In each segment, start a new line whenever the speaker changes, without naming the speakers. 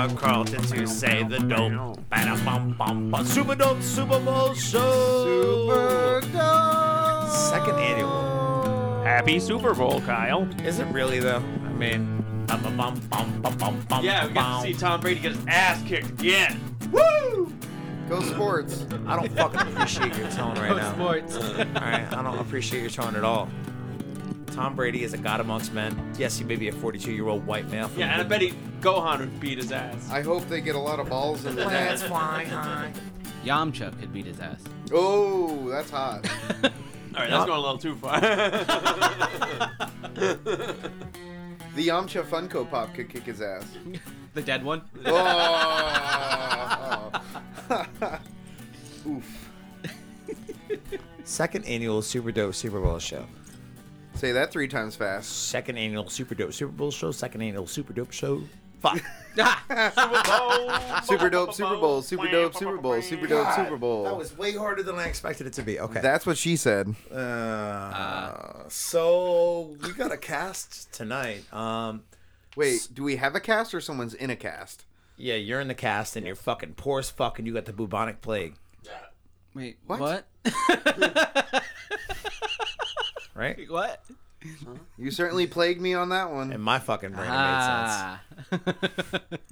Micah Carlton to say the dope. Ba-da-bum-bum-bum. Super dope Super Bowl show.
Super dope.
Second annual.
Happy Super Bowl, Kyle.
Is it really though? I mean.
Yeah, we got to see Tom Brady get his ass kicked again.
Woo!
Go sports.
I don't fucking appreciate your tone right now.
Go sports.
All right, I don't appreciate your tone at all. Tom Brady is a god amongst men. Yes, he may be a 42-year-old white male. From
Yeah, and I bet he Gohan would beat his ass.
I hope they get a lot of balls in the
Let's
net.
fly high.
Yamcha could beat his ass.
Oh, that's hot.
All right, that's going a little too far.
The Yamcha Funko Pop could kick his ass.
The dead one.
Oh. Oof.
Second annual Super Dope Super Bowl show.
Say that three times fast.
Second annual Super Dope Super Bowl show. Second annual Super Dope show. Fuck.
Super dope Super Bowl. Super dope Super Bowl. Super dope Super Bowl.
That was way harder than I expected it to be. Okay.
That's what she said.
Uh, so we got a cast tonight. Um,
Wait, do we have a cast or someone's in a cast?
yeah, you're in the cast and you're fucking poor as fuck and you got the bubonic plague,
Wait,
What?
what?
right?
What?
You certainly plagued me on that one.
And my fucking brain made sense.
Ah.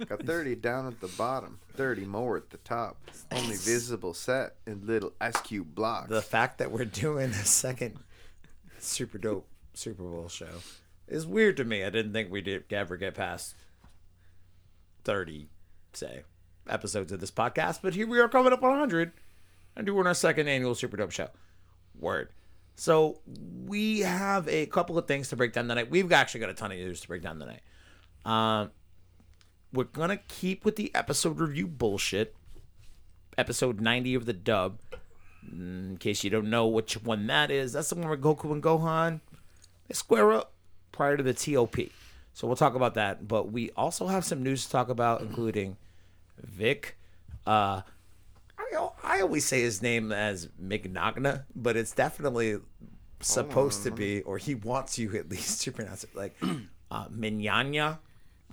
Got 30 down at the bottom, 30 more at the top. Only visible set in little ice cube blocks.
The fact that we're doing a second super dope Super Bowl show is weird to me. I didn't think we'd ever get past 30, say, episodes of this podcast, but here we are coming up on 100 and doing our second annual Super Dope show. Word. So we have a couple of things to break down tonight. We've actually got a ton of news to break down tonight. Um, we're gonna keep with the episode review bullshit. Episode 90 of the dub. In case you don't know which one that is, that's the one where Goku and Gohan they square up prior to the TOP. So we'll talk about that. But we also have some news to talk about, including Vic. Uh, I, I always say his name as Mignagna, but it's definitely supposed to be, or he wants you at least to pronounce it like uh, Mignagna,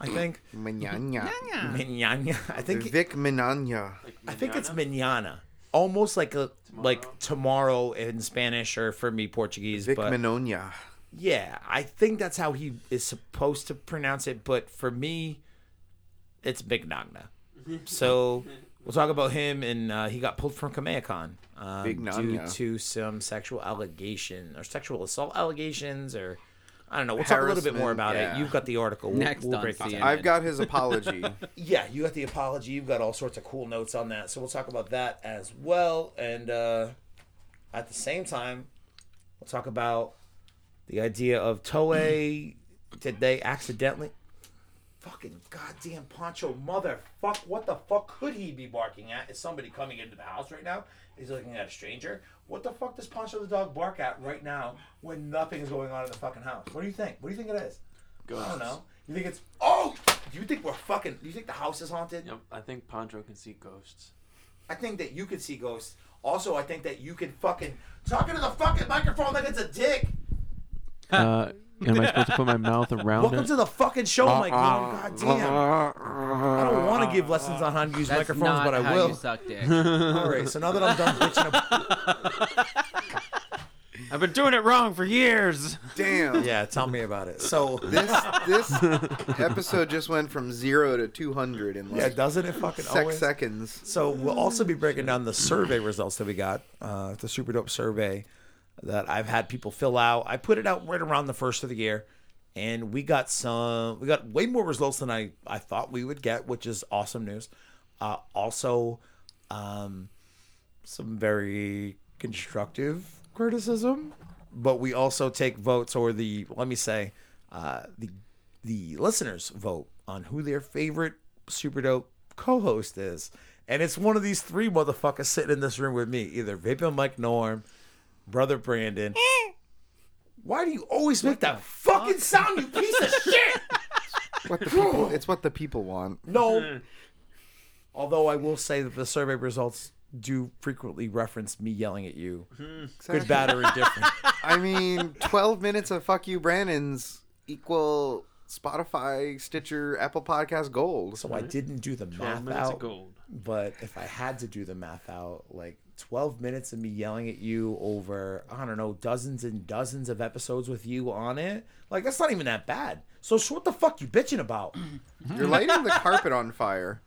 I think.
Mignana.
Mignagna. I think
Vic Minanya.
I think it's manana. Almost like a like tomorrow in Spanish or for me Portuguese,
Vic
but
Minonia.
yeah, I think that's how he is supposed to pronounce it. But for me, it's Mignagna. So we'll talk about him, and uh, he got pulled from Kamehacon um,
Big
due
Nanya.
to some sexual allegation or sexual assault allegations, or I don't know. We'll talk a little bit more
Harassment,
about
yeah.
it. You've got the article. We'll,
Next
we'll
on
break it down.
CNN.
I've got his apology.
Yeah, you got the apology. You've got all sorts of cool notes on that. So we'll talk about that as well. And uh, at the same time, we'll talk about the idea of Toei. Did they accidentally? Fucking goddamn Poncho motherfuck. What the fuck could he be barking at? Is somebody coming into the house right now? He's looking at a stranger. What the fuck does Poncho the dog bark at right now when nothing is going on in the fucking house? What do you think? What do you think it is? Ghosts. I don't know. You think it's oh? Do you think we're fucking? Do you think the house is haunted?
Yep, I think Poncho can see ghosts.
I think that you can see ghosts. Also, I think that you can fucking talking to the fucking microphone like it's a dick.
Uh, am I supposed to put my mouth around
Welcome
it?
to the fucking show, Mike. Uh, uh, oh, God damn. Uh, I don't want to give lessons on how to use
That's
microphones,
not
but I
how
will.
you suck dick.
All right. So now that I'm done bitching about,
I've been doing it wrong for years.
Damn.
yeah, tell me about it. So
This this episode just went from zero to two hundred in
yeah,
like
doesn't it fucking
six
always?
seconds.
So we'll also be breaking down the survey results that we got, uh, the super dope survey that I've had people fill out. I put it out right around the first of the year, and we got some. We got way more results than I I thought we would get, which is awesome news. Uh, also, um, some very constructive criticism, but we also take votes or the let me say, uh, the the listeners vote on who their favorite super dope co-host is. And it's one of these three motherfuckers sitting in this room with me, either Vapor Mike Norm, Brother Brandon. Eh. Why do you always make that fucking sound, you piece of shit?
What the people? It's what the people want.
No. Hmm. Although I will say that the survey results do frequently reference me yelling at you. Hmm. Good, bad, or indifferent.
I mean, twelve minutes of fuck you, Brandon's equal Spotify, Stitcher, Apple Podcast Gold.
So I hmm. didn't do the
Twelve
math
minutes
out.
of gold.
But if I had to do the math out, like 12 minutes of me yelling at you over, I don't know, dozens and dozens of episodes with you on it, like that's not even that bad. So, so what the fuck you bitching about?
You're lighting the carpet on fire.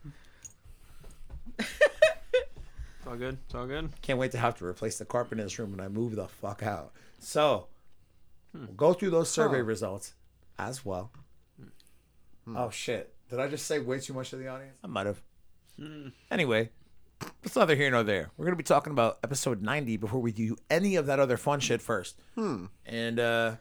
It's all good. It's all good.
Can't wait to have to replace the carpet in this room when I move the fuck out. So, hmm. we'll go through those survey
Oh.
results as well. Hmm. Oh shit! Did I just say way too much to the audience? I might have. Hmm. Anyway, it's neither here nor there. We're gonna be talking about episode ninety before we do any of that other fun shit first. Hmm. And uh,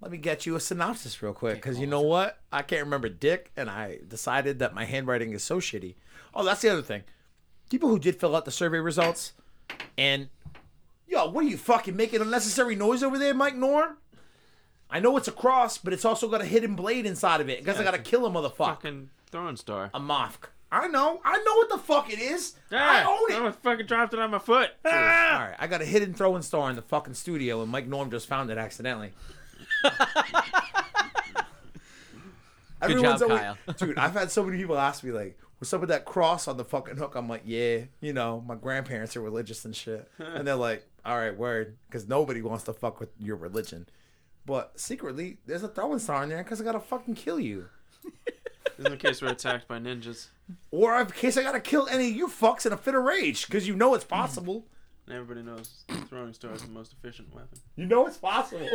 let me get you a synopsis real quick, because you know what? I can't remember dick, and I decided that my handwriting is so shitty. Oh, that's the other thing. People who did fill out the survey results, and yo, what are you fucking making unnecessary noise over there, Mike Norm? I know it's a cross, but it's also got a hidden blade inside of it. Guess I gotta kill a motherfucker.
Fucking throwing star.
A moth. I know. I know what the fuck it is. I
Ah,
own it.
I almost fucking dropped it on my foot.
All right, I got a hidden throwing star in the fucking studio, and Mike Norm just found it accidentally.
Good job,
always-
Kyle.
dude. I've had so many people ask me like, "What's up with that cross on the fucking hook?" I'm like, "Yeah, you know, my grandparents are religious and shit," and they're like, "All right, word," because nobody wants to fuck with your religion. But secretly, there's a throwing star in there because I gotta fucking kill you,
This is the case we're attacked by ninjas.
or in case I gotta kill any of you fucks in a fit of rage, because you know it's possible.
And everybody knows throwing star is the most efficient weapon.
You know it's possible.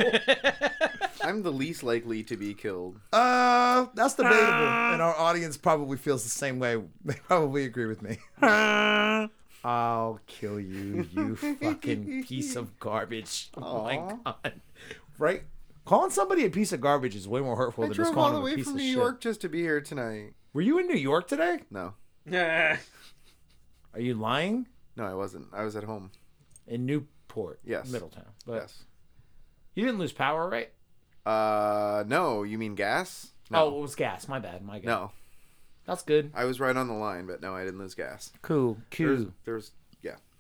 I'm the least likely to be killed.
Uh, that's debatable, and our audience probably feels the same way. They probably agree with me. I'll kill you, you fucking piece of garbage. Oh my
Aw.
god! Right? Calling somebody a piece of garbage is way more hurtful
I
than just
drove all
calling
the
them a
way
piece
from
of
New
shit.
York just to be here tonight.
Were you in New York today?
No,
Yeah.
Are you lying?
no, I wasn't. I was at home.
In Newport,
Yes.
Middletown. But
Yes.
you didn't lose power, right?
Uh, no. You mean gas?
Oh,
No.
it was gas. My bad. My bad.
no.
that's good.
I was right on the line, but no, I didn't lose gas.
Cool,
There's,
cool.
there's, yeah.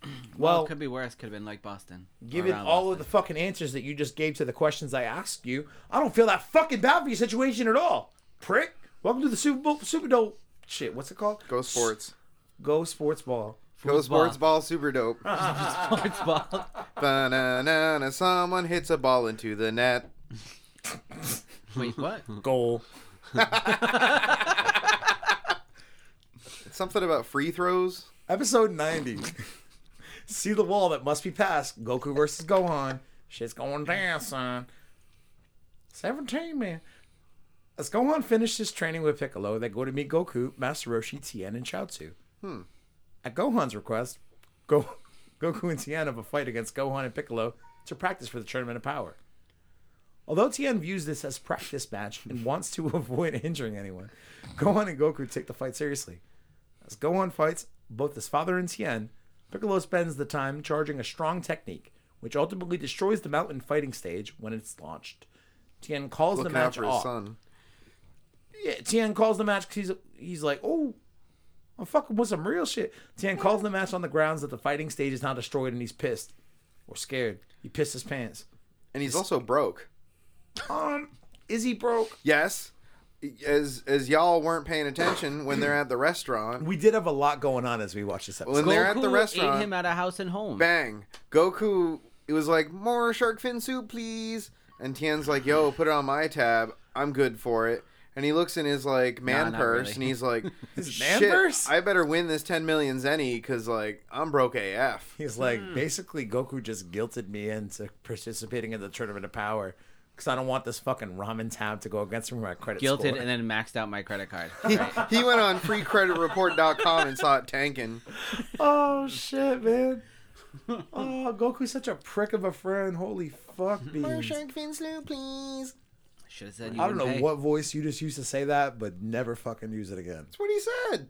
Well,
Well,
it could be worse. Could have been like Boston.
Given all
Boston.
of the fucking answers that you just gave to the questions I asked you, I don't feel that fucking bad for your situation at all. Prick. Welcome to the Super Bowl Super Bowl shit. What's it called?
Go sports.
Go Sports Ball.
Go
Foosball.
sports ball. Super dope.
Sports ball.
Ba-na-na-na, someone hits a ball into the net.
Wait, what?
Goal.
Something about free throws.
Episode 90. See the wall that must be passed. Goku versus Gohan. Shit's going down, son. 17, man. As Gohan finished his training with Piccolo, they go to meet Goku, Master Roshi, Tien, and Chaozu.
Hmm.
At Gohan's request, Go- Goku and Tien have a fight against Gohan and Piccolo to practice for the Tournament of Power. Although Tien views this as practice match and wants to avoid injuring anyone, Gohan and Goku take the fight seriously. As Gohan fights both his father and Tien, Piccolo spends the time charging a strong technique, which ultimately destroys the mountain fighting stage when it's launched. Tien calls
Looking
the
out
match
for his
off.
son.
Yeah, Tien calls the match because he's, he's like, oh, I'm fucking with some real shit. Tien calls the match on the grounds that the fighting stage is now destroyed and he's pissed or scared. He pissed his pants.
And he's also broke.
Um, is he broke?
Yes. As as y'all weren't paying attention when they're at the restaurant,
We did have a lot going on as we watched this episode.
When they're at the restaurant-
ate him at a house and home.
bang, Goku it was like, more shark fin soup, please. And Tien's like, yo, put it on my tab. I'm good for it. And he looks in his like man
not
purse
really.
and he's like,
His man
shit,
purse?
I better win this 10 million zenny because like I'm broke AF.
He's like, hmm. basically, Goku just guilted me into participating in the Tournament of Power because I don't want this fucking ramen tab to go against me my credit
Guilted
score.
and then maxed out my credit card.
He,
Right.
he went on freecreditreport.com and saw it tanking.
oh shit, man! Oh, Goku's such a prick of a friend. Holy fuck, beans.
fin soup, please.
Should have said you
I don't know
pay.
what voice you just used to say that, but never fucking use it again.
That's what he said.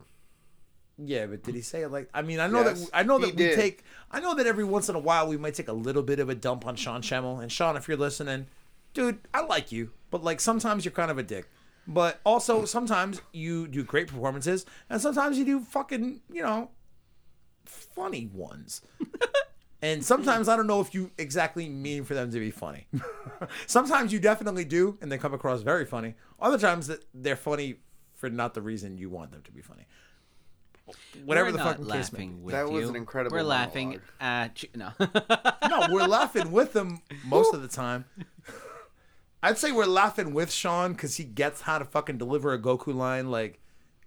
Yeah, but did he say it like? I mean, I know
Yes,
that I know that we
did.
take. I know that every once in a while we might take a little bit of a dump on Sean Schemmel. And Sean, if you're listening, dude, I like you, but like sometimes you're kind of a dick. But also sometimes you do great performances, and sometimes you do fucking you know funny ones. And sometimes I don't know if you exactly mean for them to be funny. sometimes you definitely do, and they come across very funny. Other times that they're funny for not the reason you want them to be funny. Whatever
We're
the
not
fucking case may be.
laughing with
That was
you.
an incredible
We're laughing at you. No.
No, we're laughing with them most of the time. I'd say we're laughing with Sean because he gets how to fucking deliver a Goku line like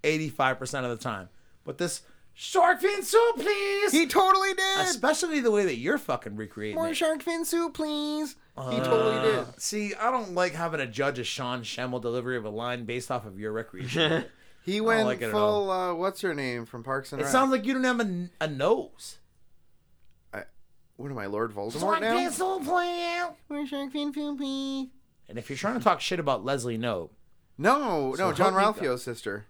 85% of the time. But this shark fin soup, please!
He totally did.
Especially the way that you're fucking recreating
More
it.
shark fin soup, please. he totally did.
Uh, See, I don't like having to judge a Sean Schemmel delivery of a line based off of your recreation.
He went
like
full. Uh, what's her name from Parks and
it
Rec?
sounds like you don't have a, a nose.
What am I, Lord Voldemort
Shark
now?
fin soup, please!
More shark fin soup, please.
And if you're trying to talk shit about Leslie Knope,
No,
So
no, John
help me
Ralphio's sister.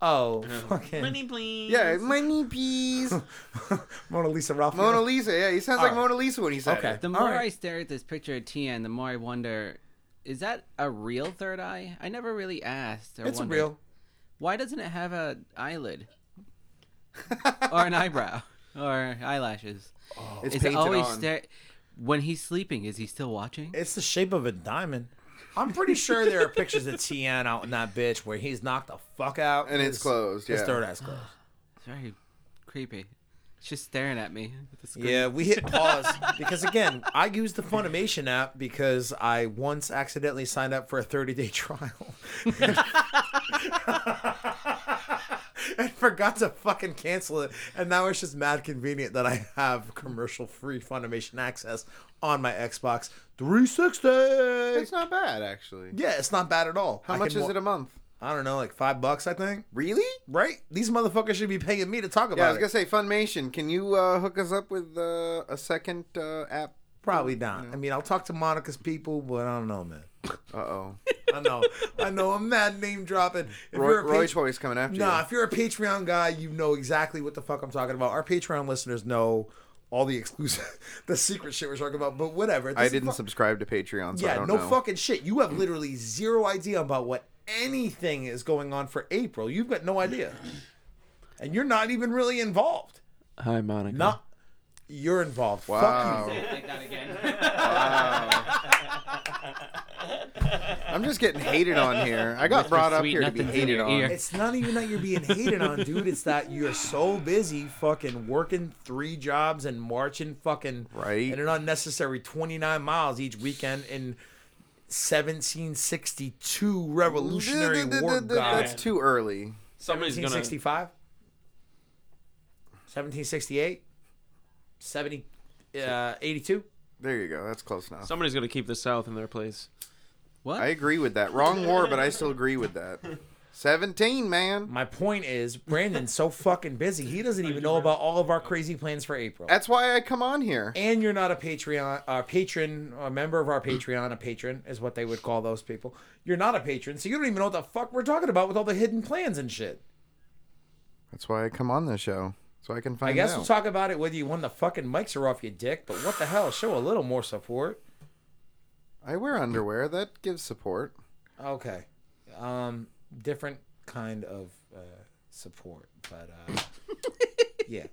Oh, oh, fucking
Money, please.
Yeah, money, please.
Mona Lisa Ralph.
Mona Lisa. Yeah, he sounds like
All right.
Mona Lisa when he said
Okay.
it.
The more
right.
I stare at this picture of Tien, the more I wonder, is that a real third eye? I never really asked. Or
It's
wondered.
real.
Why doesn't it have a eyelid or an eyebrow or eyelashes?
Oh, it's
is it
painted
always
on.
stare? When he's sleeping, is he still watching?
It's the shape of a diamond. I'm pretty sure there are pictures of Tien out in that bitch where he's knocked the fuck out
And it's
his-
closed,
His third eye's closed.
It's very creepy. It's just staring at me. With.
Yeah, we hit pause because again, I used the Funimation app because I once accidentally signed up for a 30 day trial. and forgot to fucking cancel it. And now it's just mad convenient that I have commercial free Funimation access on my Xbox 360.
It's not bad, actually.
Yeah, it's not bad at all.
How
I
much is it a month?
I don't know, like five bucks, I think.
Really?
Right? These motherfuckers should be paying me to talk about it.
Yeah, I was
it.
gonna say Funimation. Can you uh, hook us up with uh, a second uh, app?
Probably not. I mean, I'll talk to Monica's people, but I don't know, man.
Uh oh.
I know, I know. I'm mad name dropping. If
Roy,
you're a
Roy
Pat-
Choi's coming after
nah,
you.
if you're a Patreon guy, you know exactly what the fuck I'm talking about. Our Patreon listeners know all the exclusive, the secret shit we're talking about. But whatever.
I
This is
didn't
fu-
subscribe to Patreon, so I
yeah,
don't
no
know.
fucking shit. You have literally zero idea about what anything is going on for April. You've got no idea, and you're not even really involved.
Hi, Monica.
Not. You're involved.
Wow.
Fuck you.
Like that again.
I'm just getting hated on here. I got
Whisper
brought up here to be hated on.
ear.
It's not even that you're being hated on, dude. It's that you're so busy fucking working three jobs and marching fucking
Right.
in an unnecessary 29 miles each weekend in 1762 Revolutionary War
That's too early.
Somebody's gonna.
1765? 1768? 70, uh, 82?
There you go. That's close enough.
Somebody's gonna keep the South in their place.
What?
I agree with that. Wrong war, but I still agree with that. 17, man.
My point is, Brandon's so fucking busy, he doesn't even know about all of our crazy plans for April.
That's why I come on here.
and you're not a Patreon, a patron, a member of our Patreon, a patron is what they would call those people. You're not a patron, so you don't even know what the fuck we're talking about with all the hidden plans and shit.
That's why I come on this show. So I can find out.
I guess
out.
we'll talk about it whether you when the fucking mics are off your dick, but what the hell? Show a little more support.
I wear underwear. That gives support.
Okay, um, different kind of uh, support, but uh, yeah.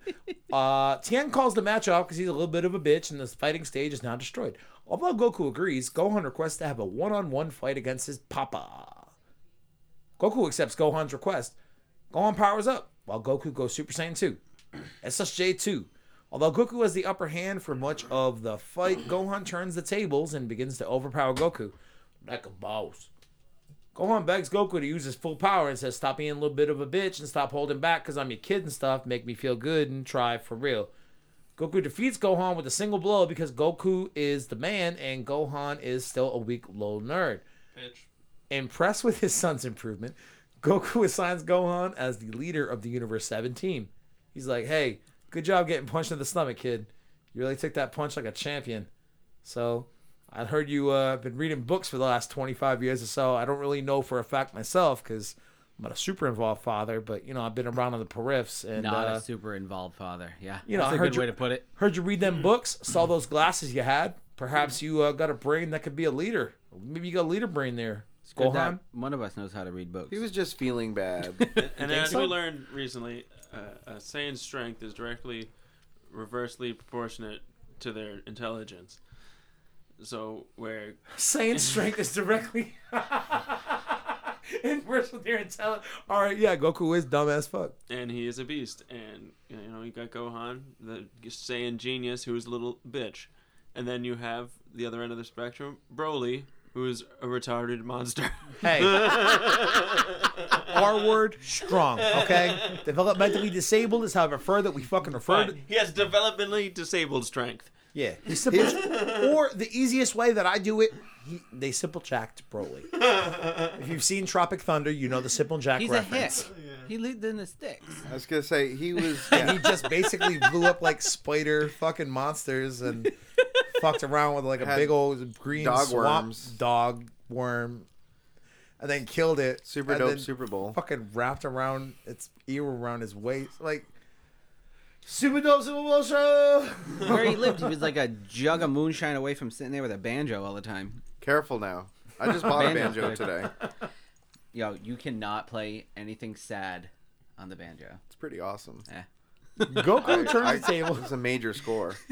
Uh, Tien calls the match off because he's a little bit of a bitch, and the fighting stage is now destroyed. Although Goku agrees, Gohan requests to have a one-on-one fight against his papa. Goku accepts Gohan's request. Gohan powers up while Goku goes Super Saiyan 2. SSJ 2. Although Goku has the upper hand for much of the fight, Gohan turns the tables and begins to overpower Goku. Like a boss. Gohan begs Goku to use his full power and says, Stop being a little bit of a bitch and stop holding back because I'm your kid and stuff. Make me feel good and try for real. Goku defeats Gohan with a single blow because Goku is the man and Gohan is still a weak little nerd.
Bitch.
Impressed with his son's improvement, Goku assigns Gohan as the leader of the Universe 7 team. He's like, hey, good job getting punched in the stomach, kid. You really took that punch like a champion. So, I heard you uh, been reading books for the last 25 years or so. I don't really know for a fact myself because I'm not a super involved father, but, you know, I've been around on the periffs. And,
Not
uh,
a super involved father. Yeah.
you know,
That's
I
a
heard
good
you-
way to put it.
heard you read them books, saw those glasses you had. Perhaps you uh, got a brain that could be a leader. Maybe you got a leader brain there.
It's good
Gohan?
that one of us knows how to read books.
He was just feeling bad.
And
think
as
so?
we learned recently, uh, uh, Saiyan's strength is directly reversely proportionate
to their intelligence. So where
Saiyan strength is directly inverse with your intelligence. All right, yeah, Goku is dumb as fuck.
and he is a beast, and you know you got Gohan, the Saiyan genius, who's a little bitch, and then you have the other end of the spectrum, Broly, who's a retarded monster.
Hey, R word strong. Okay, developmentally disabled is how I prefer that we fucking refer to.
Fine. He has developmentally disabled strength.
Yeah, he simple, or the easiest way that I do it, he, they simple jacked Broly. if you've seen Tropic Thunder, you know the simple jack
He's
reference.
a hick. He lived in the sticks.
I was gonna say he was.
And
Yeah,
he just basically blew up like spider fucking monsters and fucked around with like a
Had
big old green
dog
swamp
worms.
dog worm, and then killed it.
super
and
dope
then
Super Bowl.
Fucking wrapped around its ear around his waist, like super dope Super Bowl show.
Where he lived, he was like a jug of moonshine away from sitting there with a banjo all the time.
Careful now. I just bought a
Banjo's
banjo
good.
today.
Yo, you cannot play anything sad on the banjo.
It's pretty awesome. Eh.
Goku turns
I-
the table.
It's a major score.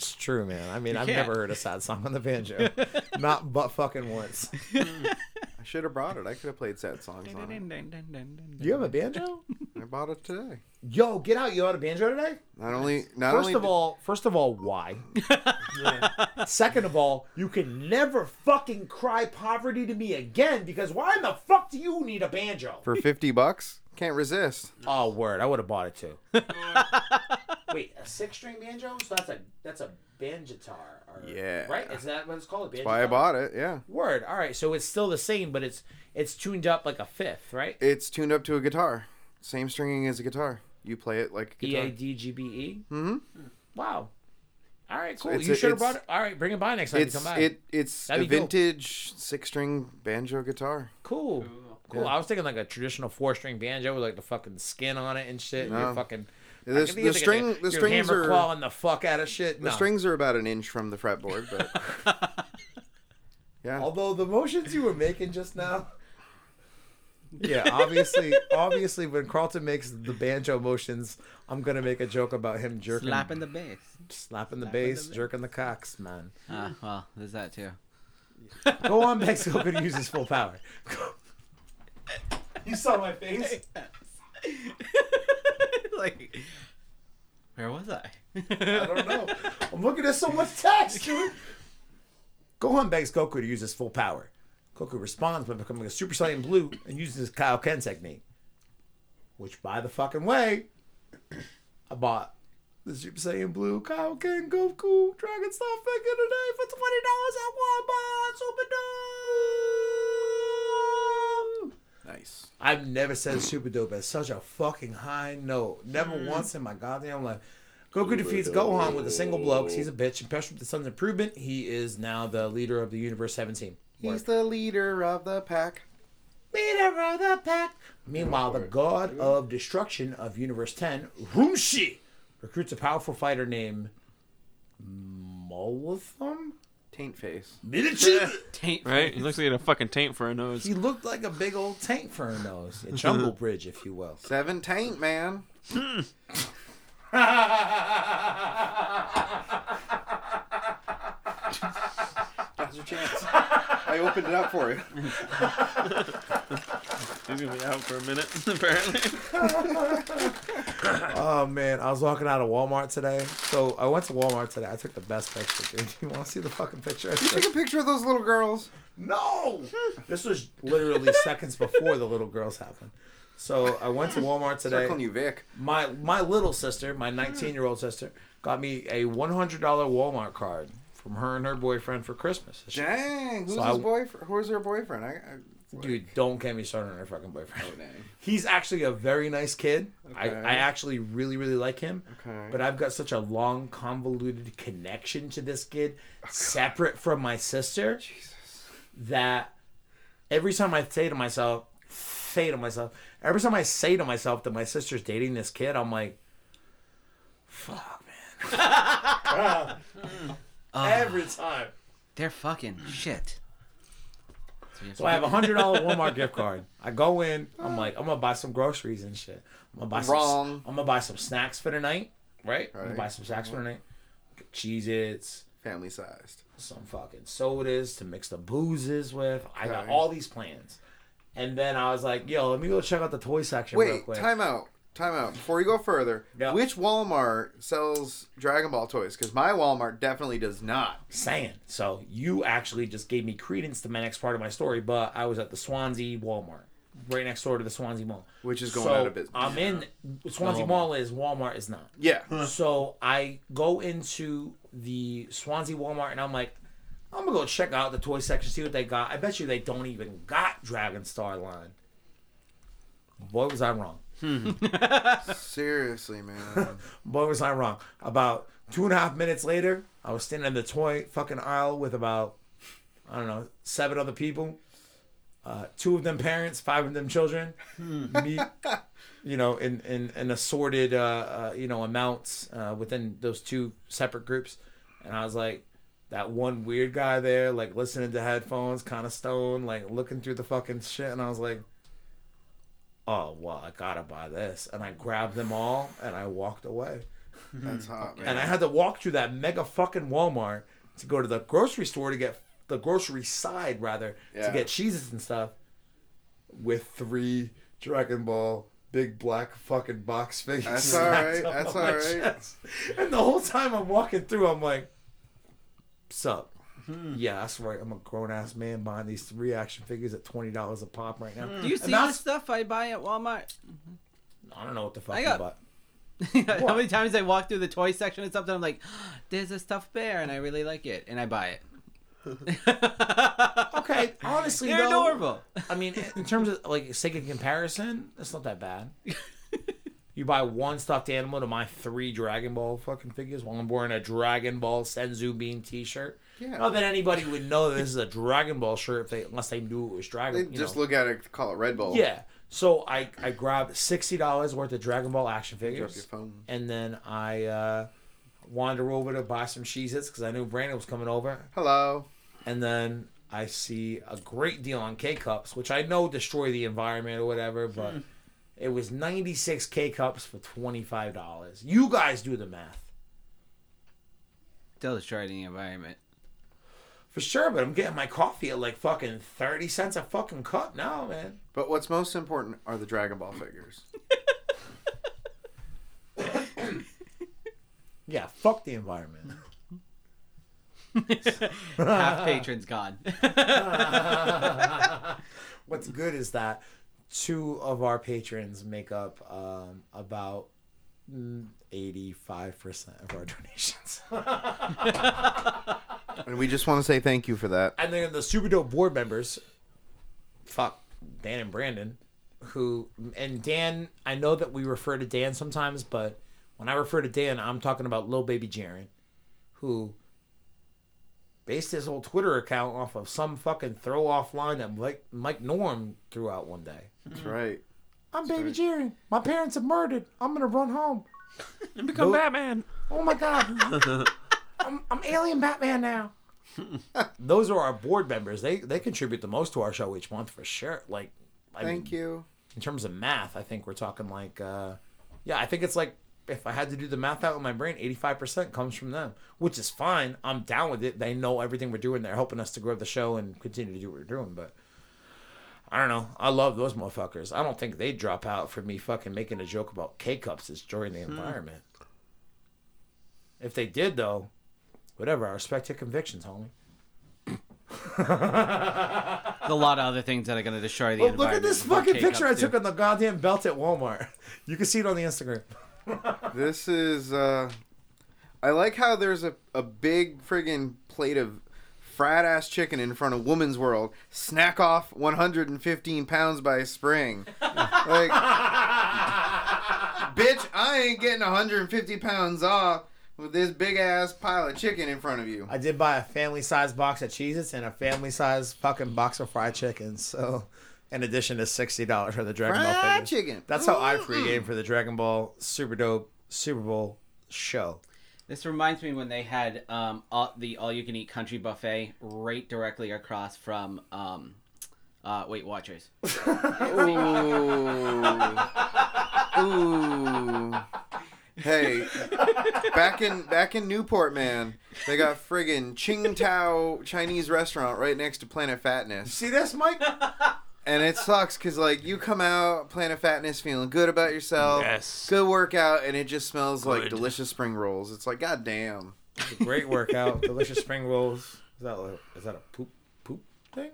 It's true, man. I mean, I've
can't.
never heard a sad song on the banjo, not but fucking once.
I should have brought it. I could have played sad songs on it.
You have a banjo?
I bought it today.
Yo, get out! You had a banjo today?
Not only, not
First
only
of all, first of all, why? Second of all, you can never fucking cry poverty to me again because why in the fuck do you need a banjo?
for fifty bucks, can't resist.
Oh, word! I would have bought it too. Wait, a six-string banjo? So that's a that's a banjitar, or,
Yeah.
Right? Is that what it's called? A
That's why I bought it. Yeah,
Word. All right. So it's still the same, but it's it's tuned up like a fifth, right?
it's tuned up to a guitar. Same stringing as a guitar. You play it like a
E
guitar.
A D G B E.
Mm-hmm.
Wow. All right. Cool.
it's
you should have brought it. All right. Bring it by next time
It's
you come by.
it. It's
That'd
a
be dope.
vintage six-string banjo guitar.
Cool. Cool.
Yeah.
I was thinking like a traditional four string banjo with like the fucking skin on it and shit. And you're fucking.
The- the
could think of, like,
string-
a-
the strings
hammer
are-
clawing the fuck out of shit.
The strings are about an inch from the fretboard, but yeah.
Although the motions you were making just now. Yeah, obviously, obviously, when Carlton makes the banjo motions, I'm gonna make a joke about him jerking,
Slapping the bass.
slapping the
slapping
bass,
the bass.
jerking the cocks, man.
Ah, well, there's that too.
Go on, Mexico could use his full power. You saw my face.
like, where was I?
I don't know. I'm looking at so much text, dude. Gohan begs Goku to use his full power. Goku responds by becoming a Super Saiyan Blue and uses his Kaioken technique. Which, by the fucking way, I bought the Super Saiyan Blue Kaioken Goku Dragon Star figure today for twenty dollars at Walmart. Super dope.
Nice.
I've never said super dope at such a fucking high note. Never mm. once in my goddamn life. Goku defeats Gohan with a single blow 'cause he's a bitch. Impressed with the son's improvement, he is now the leader of the Universe 17.
He's the leader of the pack.
leader of the pack. Meanwhile, the god of destruction of Universe 10, Rumsshi, recruits a powerful fighter named Molothum?
Taint face. Miniature?
Taint.
Right? He looks like he had a fucking taint for a nose.
He looked like a big old tank for a nose. A jungle bridge, if you will.
Seven taint man. Hmm. That's your chance. I opened it up for you.
He's gonna be out for a minute, apparently.
Oh man, I was walking out of Walmart today. So I went to Walmart today. I took the best picture, dude. You want to see the fucking picture?
You
took?
a picture of those little girls.
No, hmm. this was literally seconds before the little girls happened. So I went to Walmart today.
Circling you, Vic.
My my little sister, my 19 year old sister, got me a $100 Walmart card from her and her boyfriend for Christmas.
Dang, who's
So
his
I-
boyfriend? Who's her boyfriend? I, I,
Dude, don't get me started on her fucking boyfriend.
Oh.
He's actually a very nice kid. I,
Okay.
I actually really, really like him.
Okay.
But I've got such a long, convoluted connection to this kid, oh, separate from my sister,
Jesus.
that every time I say to myself, say to myself, every time I say to myself that my sister's dating this kid, I'm like, fuck, man. Mm. Every time.
They're fucking shit.
So I have a hundred dollar Walmart gift card. I go in. I'm like, I'm gonna buy some groceries and shit. I'm gonna buy some.
Wrong.
I'm gonna buy some snacks for the night. Right. I'm gonna
Right.
buy some snacks for the night. Cheez Its,
Family sized.
some fucking sodas to mix the boozes with. I got all these plans. And then I was like, yo, let me go check out the toy section real
Wait,
quick.
time out. Time out. Before you go further,
Yeah.
which Walmart sells Dragon Ball toys? Because my Walmart definitely does not.
saying. So you actually just gave me credence to my next part of my story, but I was at the Swansea Walmart, right next door to the Swansea Mall.
Which is going
so
out of business.
I'm in Swansea
Walmart.
Mall is Walmart is not.
Yeah.
So I go into the Swansea Walmart and I'm like, I'm gonna go check out the toy section, see what they got. I bet you they don't even got Dragon Star line. Boy, was I wrong.
Seriously, man.
Boy, was I wrong. About two and a half minutes later, I was standing in the toy fucking aisle with about, I don't know, seven other people. Uh, two of them parents, five of them children. Me, you know, in, in, in assorted, uh, uh, you know, amounts uh, within those two separate groups. And I was like, that one weird guy there, like listening to headphones, kind of stoned, like looking through the fucking shit. And I was like, oh, well, I gotta buy this. And I grabbed them all and I walked away.
That's hot, man.
And I had to walk through that mega fucking Walmart to go to the grocery store to get the grocery side rather
Yeah.
to get cheeses and stuff with three Dragon Ball big black fucking box figures.
That's
stacked
alright,
up
that's
on my
alright.
chest. And the whole time I'm walking through, I'm like, "Sup?
Hmm.
Yeah, that's right. I'm a grown ass man buying these three action figures at twenty dollars a pop right now.
Hmm.
Do you see
that's-
the stuff I buy at Walmart?
I don't know what the fuck
I got-
bought.
How many times I walk through the toy section and something, I'm like, "There's a stuffed bear," and I really like it, and I buy it.
Okay, honestly,
they're
though,
adorable.
I mean, in terms of like sake of comparison, it's not that bad. you buy one stuffed animal to my three Dragon Ball fucking figures while I'm wearing a Dragon Ball Senzu Bean T-shirt.
Yeah.
Not that anybody would know this is a Dragon Ball shirt if they unless they knew it was Dragon. you
just
know.
look at it, call it Red Bull.
Yeah. So I I grabbed sixty dollars worth of Dragon Ball action
Drop your
figures,
phone.
and then I uh, wander over to buy some Cheez-Its because I knew Brandon was coming over.
Hello.
and then I see a great deal on K cups, which I know destroy the environment or whatever, but it was 96 K cups for $25. You guys do the math.
Still destroying the environment.
For sure, but I'm getting my coffee at like fucking 30 cents a fucking cup now, man.
But what's most important are the Dragon Ball figures.
Yeah, fuck the environment.
Half patrons gone.
What's good is that two of our patrons make up um, about mm, 85% of our donations.
And we just want to say thank you for that.
and then the super dope board members fuck dan and brandon who and dan i know that we refer to dan sometimes but when i refer to dan i'm talking about lil baby Jaren, who based his whole twitter account off of some fucking throw off line that mike, mike norm threw out one day
That's right.
i'm baby Jaren. my parents have murdered i'm gonna run home
And become
Nope.
Batman.
Oh my god. I'm, I'm alien Batman now. Those are our board members. They they contribute the most to our show each month for sure. Like I
Thank
mean,
you.
In terms of math, I think we're talking like uh yeah, I think it's like if I had to do the math out in my brain, 85% comes from them, which is fine. I'm down with it. They know everything we're doing. They're helping us to grow the show and continue to do what we're doing, but I don't know. I love those motherfuckers. I don't think they'd drop out for me fucking making a joke about K cups destroying the environment. If they did, though, whatever. I respect your convictions, homie.
A lot of other things that are going to destroy the
Well, look at this fucking picture I
do.
took on the goddamn belt at Walmart. You can see it on the Instagram.
This is uh I like how there's a, a big friggin' plate of frat ass chicken in front of Woman's World. Snack off 115 pounds by spring. Like Bitch, I ain't getting 150 pounds off with this big ass pile of chicken in front of you.
I did buy a family size box of Cheez-Its and a family size fucking box of fried chicken. So, in addition to sixty dollars for the Dragon Ball
Fried
figures.
chicken.
That's how I mm-hmm. pregame for the Dragon Ball Super Dope Super Bowl show.
This reminds me when they had um, all, the all-you-can-eat country buffet right directly across from um, uh, Weight Watchers.
Ooh. Ooh. Hey, back in back in Newport, man, they got friggin' Qingtao Chinese restaurant right next to Planet Fatness,
See this, Mike?
And it sucks because like you come out Planet Fatness feeling good about yourself,
Yes.
good workout, and it just smells like delicious spring rolls. It's like god damn.
Great workout. Delicious spring rolls. Is that like, is that a poop poop thing?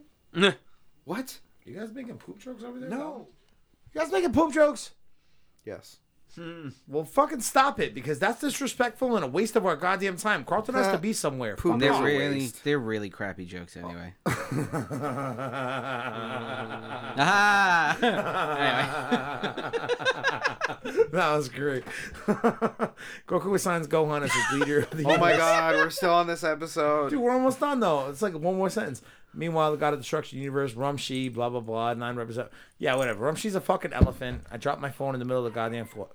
What?
You guys making poop jokes over there?
No.
You guys making poop jokes?
Yes.
Well, fucking stop it because that's disrespectful and a waste of our goddamn time. Carlton has to be somewhere.
Poop
Fuck
They're
off.
really,
waste.
they're really crappy jokes anyway.
that
ah! anyway,
was great. Goku assigns Gohan as his leader. Of the
Oh my
universe.
god, we're still on this episode.
Dude, we're almost done though. It's like one more sentence. Meanwhile, the god of destruction universe, Rumsshi, blah blah blah, nine represent. Yeah, whatever. Rumsshi's a fucking elephant. I dropped my phone in the middle of the goddamn floor.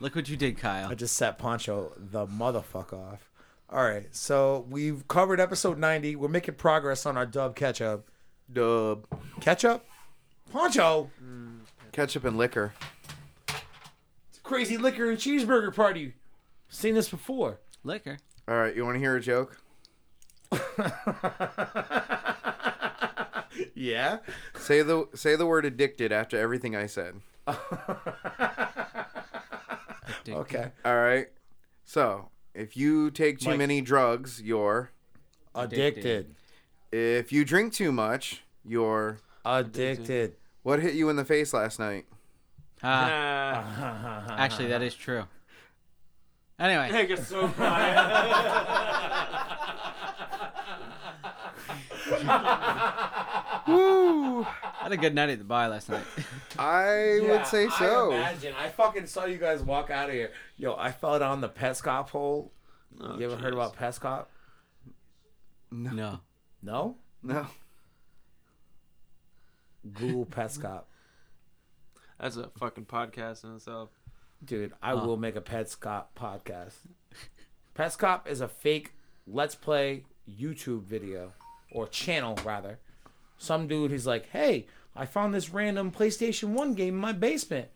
Look what you did, Kyle.
I just set Poncho the motherfucker off. All right, so we've covered episode ninety. We're making progress on our dub catch up.
Dub.
Ketchup, Poncho,
Ketchup and liquor.
It's a crazy liquor and cheeseburger party. Seen this before.
Liquor.
All right, you want to hear a joke?
Yeah.
Say the say the word addicted after everything I said.
Okay.
All right. So, if you take too
Mike.
many drugs, you're.
Addicted.
If you drink too much, you're.
Addicted.
What hit you in the face last night?
Ah, actually, that is true. Anyway,
Make it so quiet.
Woo!
I had a good night at the bar last night.
I would say so.
I imagine. I fucking saw you guys walk out of here. Yo, I fell down the Petscop hole.
Oh,
you ever heard
jeez.
about Petscop?
no.
No?
No.
Google Petscop.
That's a fucking podcast in itself.
Dude, I
Huh.
will make a Petscop podcast. Petscop is a fake Let's Play YouTube video or channel rather. Some dude who's like, "Hey, I found this random PlayStation 1 game in my basement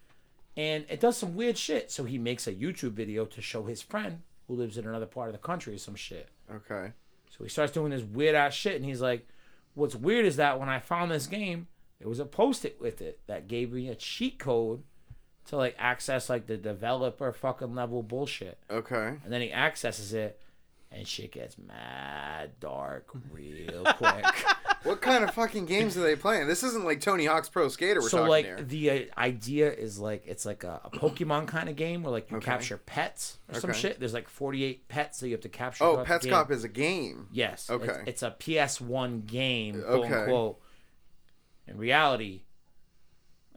and it does some weird shit." So he makes a YouTube video to show his friend who lives in another part of the country or some shit.
Okay.
So he starts doing this weird ass shit, and he's like, "What's weird is that when I found this game, there was a post-it with it that gave me a cheat code to like access like the developer fucking level bullshit."
Okay.
And then he accesses it, and shit gets mad dark real quick.
What kind of fucking games are they playing? This isn't like Tony Hawk's Pro Skater we're
so
talking
like
here.
the uh, idea is like it's like a, a Pokemon kind of game where like you
Okay.
capture pets or some shit. There's like 48 pets that you have to capture.
Oh,
game.
Petscop is a game.
Yes.
Okay.
It's, it's a PS1 game, quote
Okay.
unquote. In reality,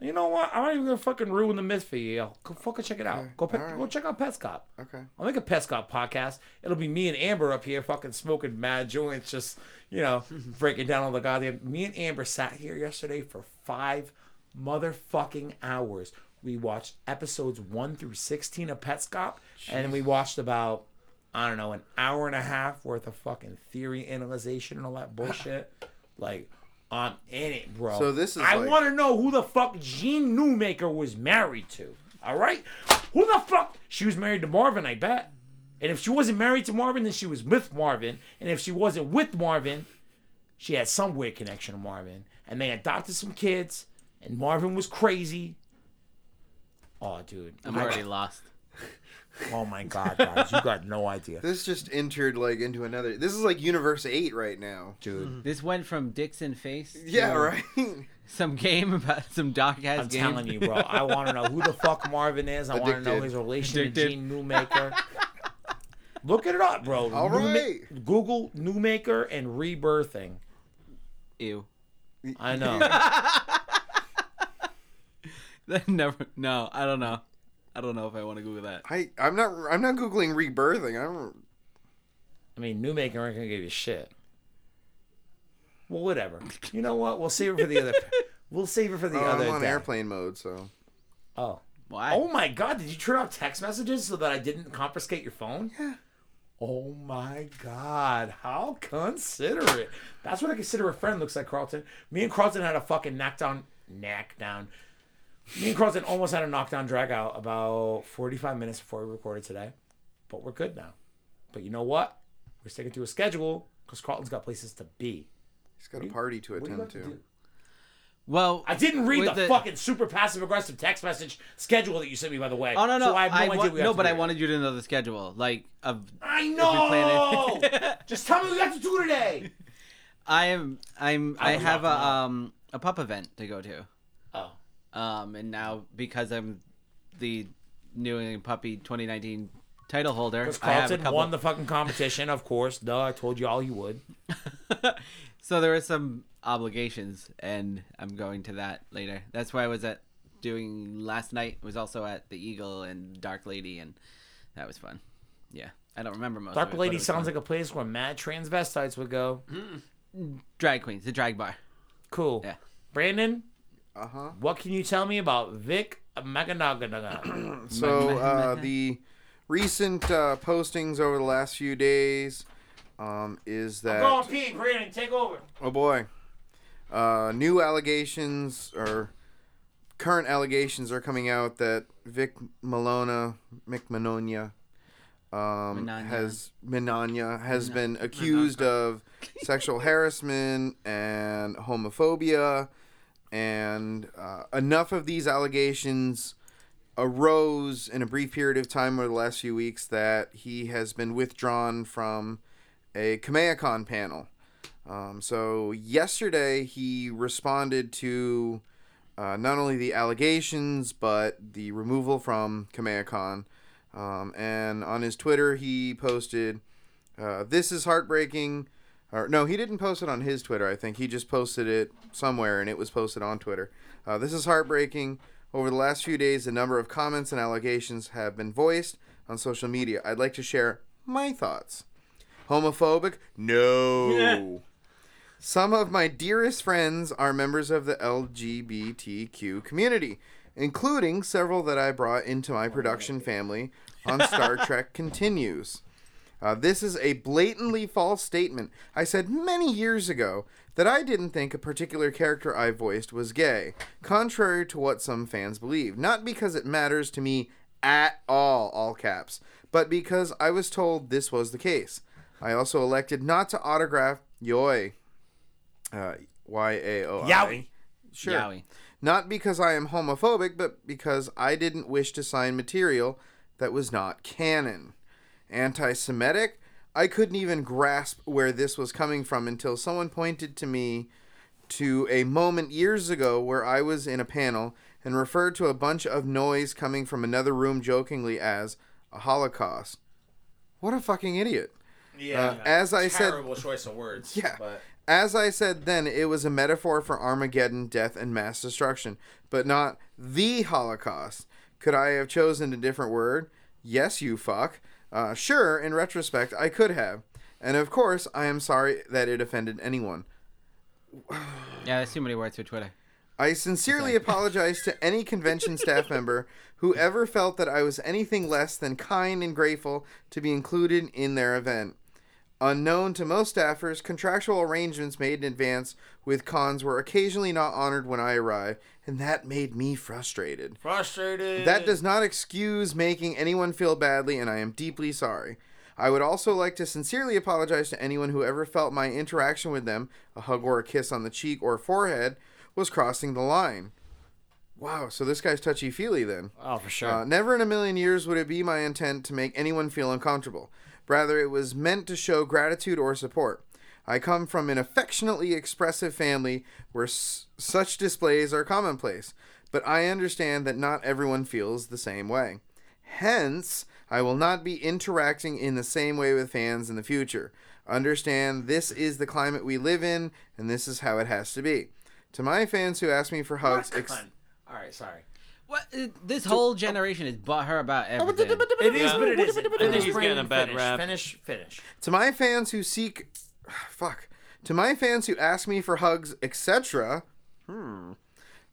you know what? I'm not even gonna fucking ruin the myth for you. yo. Go fucking check it out.
Okay.
Go
Alright.
go check out Petscop.
Okay.
I'll make a Petscop podcast. It'll be me and Amber up here fucking smoking mad joints, just you know, breaking down all the goddamn. Me and Amber sat here yesterday for five motherfucking hours. We watched episodes one through sixteen of Petscop, and we watched about I don't know an hour and a half worth of fucking theory analyzation and all that bullshit. like I'm in it, bro.
So this is
I
like-
want to know who the fuck Gene Newmaker was married to. All right, who the fuck? She was married to Marvin, I bet. And if she wasn't married to Marvin, then she was with Marvin. And if she wasn't with Marvin, she had some weird connection to Marvin. And they adopted some kids, and Marvin was crazy. Oh, dude.
I'm
I-
already lost.
Oh my god, guys, you got no idea,
This just entered like into another. This is like Universe Eight right now.
dude. Mm-hmm.
This went from Dixon Face.
Yeah,
to
right.
Some game about some doc ass
I'm
game.
telling you, bro. I want to know who the fuck Marvin is. I want to know his relation
Addicted.
to Gene Newmaker. Look it up, bro.
All
Newma-
right.
Google Newmaker and rebirthing.
Ew.
I know.
That never. No, I don't know. I don't know if I want to Google that.
I I'm not I'm not googling rebirthing. I don't.
I mean, Newmaker ain't gonna give you shit. Well, whatever. You know what? We'll save it for the other. We'll save it for the
Oh,
other
I'm on
day.
airplane mode, so
Oh.
Why?
Oh my god, did you turn off text messages so that I didn't confiscate your phone? Yeah. Oh my god, how considerate. That's what I consider a friend looks like, Carlton. Me and Carlton had a fucking knock down, knack down, Me and Carlton almost had a knockdown drag out about 45 minutes before we recorded today, but we're good now. But you know what? We're sticking to a schedule because Carlton's got places to be.
He's got a party to
What
attend
have to
to.
Well,
I didn't read
with
the, fucking super passive aggressive text message schedule that you sent me, by the way.
Oh no no!
So I have no
I
idea.
wa-
we have
no,
to
but I
here.
wanted you to know the schedule, like of.
I know. Just tell me what we have to do today.
I am. I'm. I,
I
have a um a pup event to go to.
Oh,
Um, and now because I'm the New England Puppy 2019 title holder,
because
I have a
Carlton
couple.
won the fucking competition, of course. Duh, I told you all you would.
so there are some obligations, and I'm going to that later. That's why I was at doing last night. Was also at the Eagle and Dark Lady, and that was fun. Yeah, I don't remember most.
Dark
of it,
Lady sounds
fun.
like a place where mad transvestites would go.
drag queens, the drag bar.
Cool.
Yeah.
Brandon,
Uh huh.
what can you tell me about Vic Maganaganaga?
So uh, the recent uh, postings over the last few days um, is that
Go on, Pete. Brandon, take over.
oh boy, uh, new allegations or current allegations are coming out that Vic Malona McManonia um,
Mignogna.
has Mignogna has been accused of sexual harassment and homophobia, and uh, enough of these allegations arose in a brief period of time over the last few weeks that he has been withdrawn from a Kamehameha panel. Um, so yesterday he responded to uh, not only the allegations but the removal from Kamehameha. Um, and on his Twitter he posted, uh, "This is heartbreaking." Or no, he didn't post it on his Twitter. I think he just posted it somewhere, and it was posted on Twitter. Uh, this is heartbreaking. Over the last few days, a number of comments and allegations have been voiced on social media. I'd like to share my thoughts. Homophobic? No. Yeah. Some of my dearest friends are members of the LGBTQ community, including several that I brought into my production family on Star Trek Continues. Uh, this is a blatantly false statement. I said many years ago that I didn't think a particular character I voiced was gay, contrary to what some fans believe. Not because it matters to me at all, all caps, but because I was told this was the case. I also elected not to autograph Yaoi. Uh, Y A O I.
Yowie.
Sure.
Yowie.
Not because I am homophobic, but because I didn't wish to sign material that was not canon. Anti Semitic? I couldn't even grasp where this was coming from until someone pointed to me to a moment years ago where I was in a panel and referred to a bunch of noise coming from another room jokingly as a Holocaust. What a fucking idiot.
Yeah.
Uh, as I said-
terrible choice of words.
Yeah.
But
As I said then, it was a metaphor for Armageddon, death, and mass destruction, but not the Holocaust. Could I have chosen a different word? Yes, you fuck. Uh, sure, in retrospect, I could have. And of course, I am sorry that it offended anyone.
Yeah, there's too many words for Twitter.
I sincerely apologize to any convention staff member who ever felt that I was anything less than kind and grateful to be included in their event. Unknown to most staffers, contractual arrangements made in advance with cons were occasionally not honored when I arrived, and that made me frustrated.
frustrated.
That does not excuse making anyone feel badly, and I am deeply sorry. I would also like to sincerely apologize to anyone who ever felt my interaction with them, a hug or a kiss on the cheek or forehead, was crossing the line. Wow, so this guy's touchy feely then.
Oh, for sure.
Uh, never in a million years would it be my intent to make anyone feel uncomfortable. Rather, it was meant to show gratitude or support. I come from an affectionately expressive family where s- such displays are commonplace, but I understand that not everyone feels the same way. Hence, I will not be interacting in the same way with fans in the future. Understand this is the climate we live in, and this is how it has to be. To my fans who ask me for hugs, ex-
All right, sorry.
What? uh, This whole generation is bought her about everything.
It is, but it isn't.
I think he's getting a
Brandon,
bad
finish,
rap.
Finish, finish.
To my fans who seek, fuck. To my fans who ask me for hugs, etc. Hmm.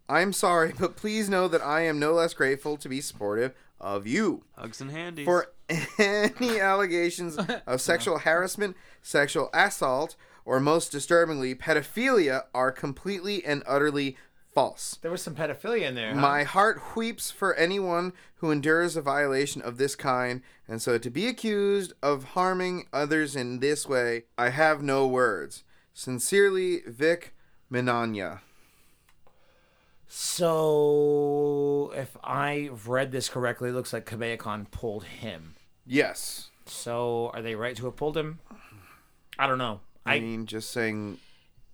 I'm sorry, but please know that I am no less grateful to be supportive of you.
Hugs and handies.
For any allegations of sexual harassment, sexual assault, or most disturbingly, pedophilia are completely and utterly False.
There was some pedophilia in there. huh?
My heart weeps for anyone who endures a violation of this kind, and so to be accused of harming others in this way, I have no words. Sincerely, Vic Mignogna.
So, if I've read this correctly, it looks like KamehaCon pulled him.
Yes.
So, are they right to have pulled him? I don't know.
I,
I
mean, just saying,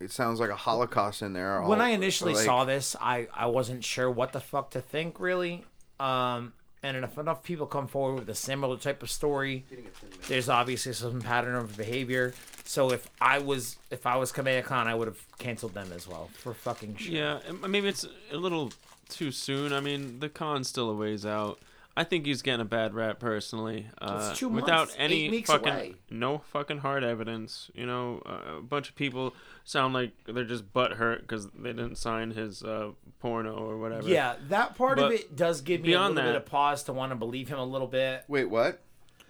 it sounds like a Holocaust in there.
when
all-
I initially
like-
saw this, I I wasn't sure what the fuck to think really. Um, and if enough people come forward with a similar type of story, there's obviously some pattern of behavior. So if I was if I was KamehaCon, I would have canceled them as well for fucking shit.
Yeah, maybe it's a little too soon. I mean, the con's still a ways out. I think he's getting a bad rap personally. Uh,
two
without
months,
any
eight weeks
fucking
away.
no fucking hard evidence. You know, uh, a bunch of people sound like they're just butthurt because they didn't sign his uh, porno or whatever.
Yeah, that part of it does give me a
beyond
little bit
that-
of pause to want to believe him a little bit.
Wait, what?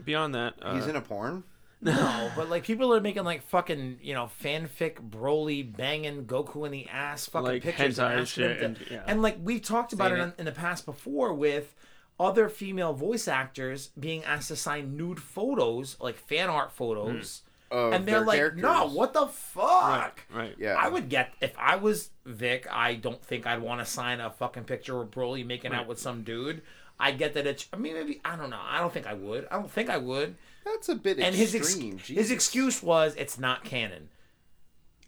Beyond that, uh,
He's in a porn?
No, but like people are making like fucking you know fanfic Broly banging Goku in the ass fucking
Like
pictures and
hentai shit
to-
and- yeah.
and like we've talked about
Seen
it in, in the past before with other female voice actors being asked to sign nude photos like fan art photos hmm.
Of
and they're
their
like
characters.
no what the fuck
right, right.
Yeah.
I would get if I was Vic. I don't think I'd want to sign a fucking picture of Broly making out with some dude. I get that it's. I mean, maybe I don't know. I don't think I would. I don't think I would.
That's a bit
And his ex- his excuse was it's not canon.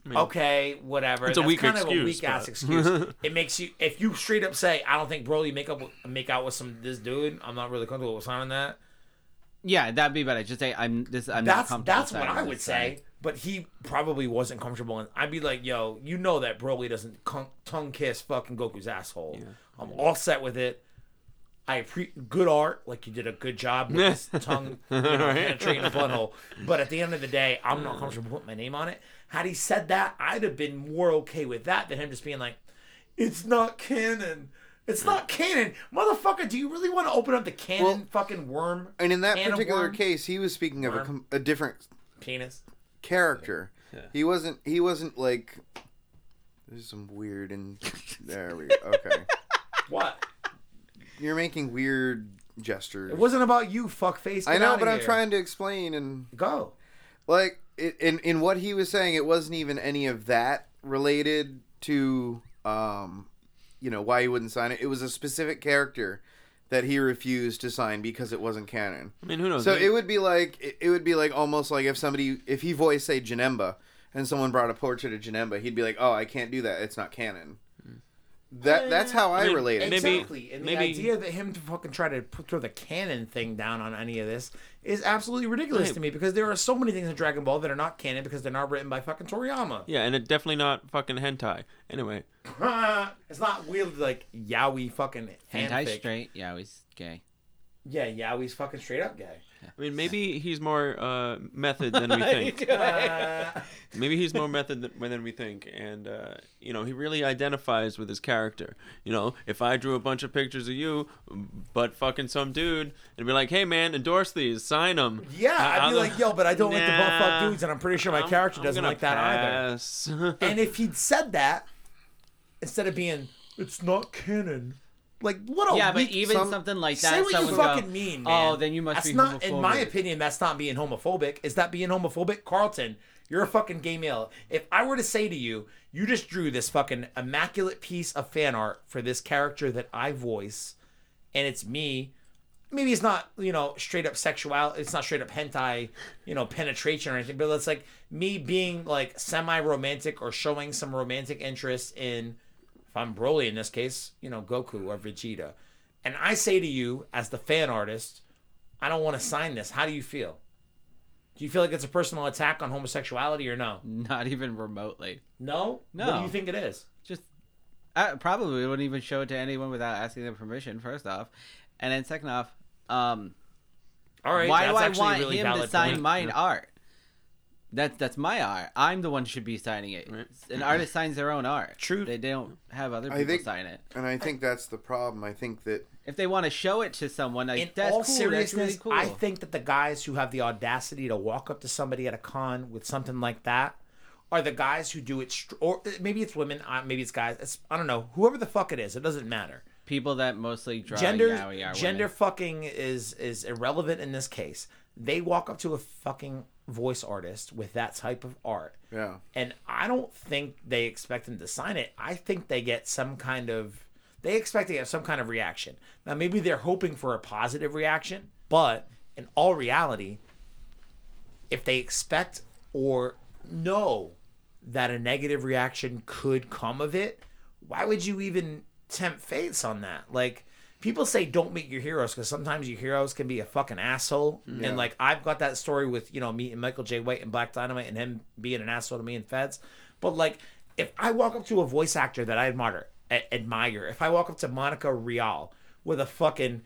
I mean,
Okay, whatever.
It's a
That's
weak
kind of a
excuse,
weak ass
but-
excuse. it makes you if you straight up say I don't think Broly make up make out with some this dude. I'm not really comfortable with signing that.
Yeah, that'd be better. Just say I'm this. I'm not
That's
comfortable.
that's what
signing
I
this
would
sign."
say. But he probably wasn't comfortable, and I'd be like, "Yo, you know that Broly doesn't con- tongue kiss fucking Goku's asshole. I'm all set with it. I pre good art, like you did a good job with this tongue you know,
Right.
penetrating the butthole. But at the end of the day, I'm not comfortable putting my name on it. Had he said that, I'd have been more okay with that than him just being like, "It's not canon." It's not canon, motherfucker. Do you really want to open up the canon
Well,
fucking worm
And in that particular
worm?
case, he was speaking of a, com- a different
penis?
character. He wasn't. He wasn't like. There's some weird and there we go. Okay,
What?
you're making weird gestures.
It wasn't about you, fuckface.
I know,
outta
but I'm trying to explain and
Go.
like it, in in what he was saying, it wasn't even any of that related to um, you know, why he wouldn't sign it. It was a specific character that he refused to sign because it wasn't canon.
I mean, who knows?
So
Maybe-
it would be like it, it would be like almost like if somebody if he voiced say Janemba and someone brought a portrait of Janemba, he'd be like, "Oh, I can't do that. It's not canon." That that's how I,
I mean,
relate it.
maybe-
Exactly. and
maybe-
the idea that him to fucking try to put, throw the canon thing down on any of this is absolutely ridiculous
Right.
to me because there are so many things in Dragon Ball that are not canon because they're not written by fucking Toriyama.
yeah, and it definitely not fucking hentai. Anyway,
it's not weird like Yaoi fucking
Hentai
fanfic.
straight. Yeah, he's gay.
Yeah, Yaoi's fucking straight up gay.
I mean, maybe he's more uh, method than we think. Maybe he's more method than, than we think, and uh, you know, he really identifies with his character. You know, if I drew a bunch of pictures of you, but fucking some dude, and be like, "Hey, man, endorse these, sign them."
yeah, I'd be like, yo, but I don't like the butt fuck dudes, and I'm pretty sure my
I'm-
character
I'm
doesn't like that either. And if he'd said that instead of being, it's not canon. Like what a
yeah, but even
some-
something like that.
Say what you fucking
go,
mean, oh, man.
Oh, then you must
that's
be
not, in my opinion, that's not being homophobic. Is that being homophobic, Carlton? You're a fucking gay male. If I were to say to you, you just drew this fucking immaculate piece of fan art for this character that I voice, and it's me. Maybe it's not, you know, straight up sexual. It's not straight up hentai, you know, penetration or anything. But it's like me being like semi-romantic or showing some romantic interest in if I'm Broly in this case, you know, Goku or Vegeta. And I say to you, as the fan artist, I don't want to sign this. How do you feel? Do you feel like it's a personal attack on homosexuality or no?
Not even remotely.
No?
No.
What do you think it is?
Just I probably wouldn't even show it to anyone without asking their permission. First off, and then second off, um,
All right.
why do I want
really
him to sign
point.
mine art? That's that's my art. I'm the one who should be signing it.
Right.
An artist signs their own art.
True.
They, they don't have other
I
people
think-
sign it.
and I think that's the problem. I think that
If they want to show it to someone, like
In
that's
all
cool.
seriousness,
that's really cool.
I think that the guys who have the audacity to walk up to somebody at a con with something like that are the guys who do it, str- or maybe it's women, uh, maybe it's guys. It's, I don't know. Whoever the fuck it is, it doesn't matter.
People that mostly draw
Gender,
yaoi are
gender
women.
fucking is is irrelevant in this case. They walk up to a fucking voice artist with that type of art,
Yeah.
and I don't think they expect them to sign it. I think they get some kind of they expect to get some kind of reaction. Now maybe they're hoping for a positive reaction, but in all reality, if they expect or know that a negative reaction could come of it, why would you even tempt fates on that? Like people say don't meet your heroes because sometimes your heroes can be a fucking asshole.
Yeah.
And like I've got that story with, you know, meeting Michael Jai White and Black Dynamite and him being an asshole to me and Feds. But like if I walk up to a voice actor that I admire, a- admire, if I walk up to Monica Rial with a fucking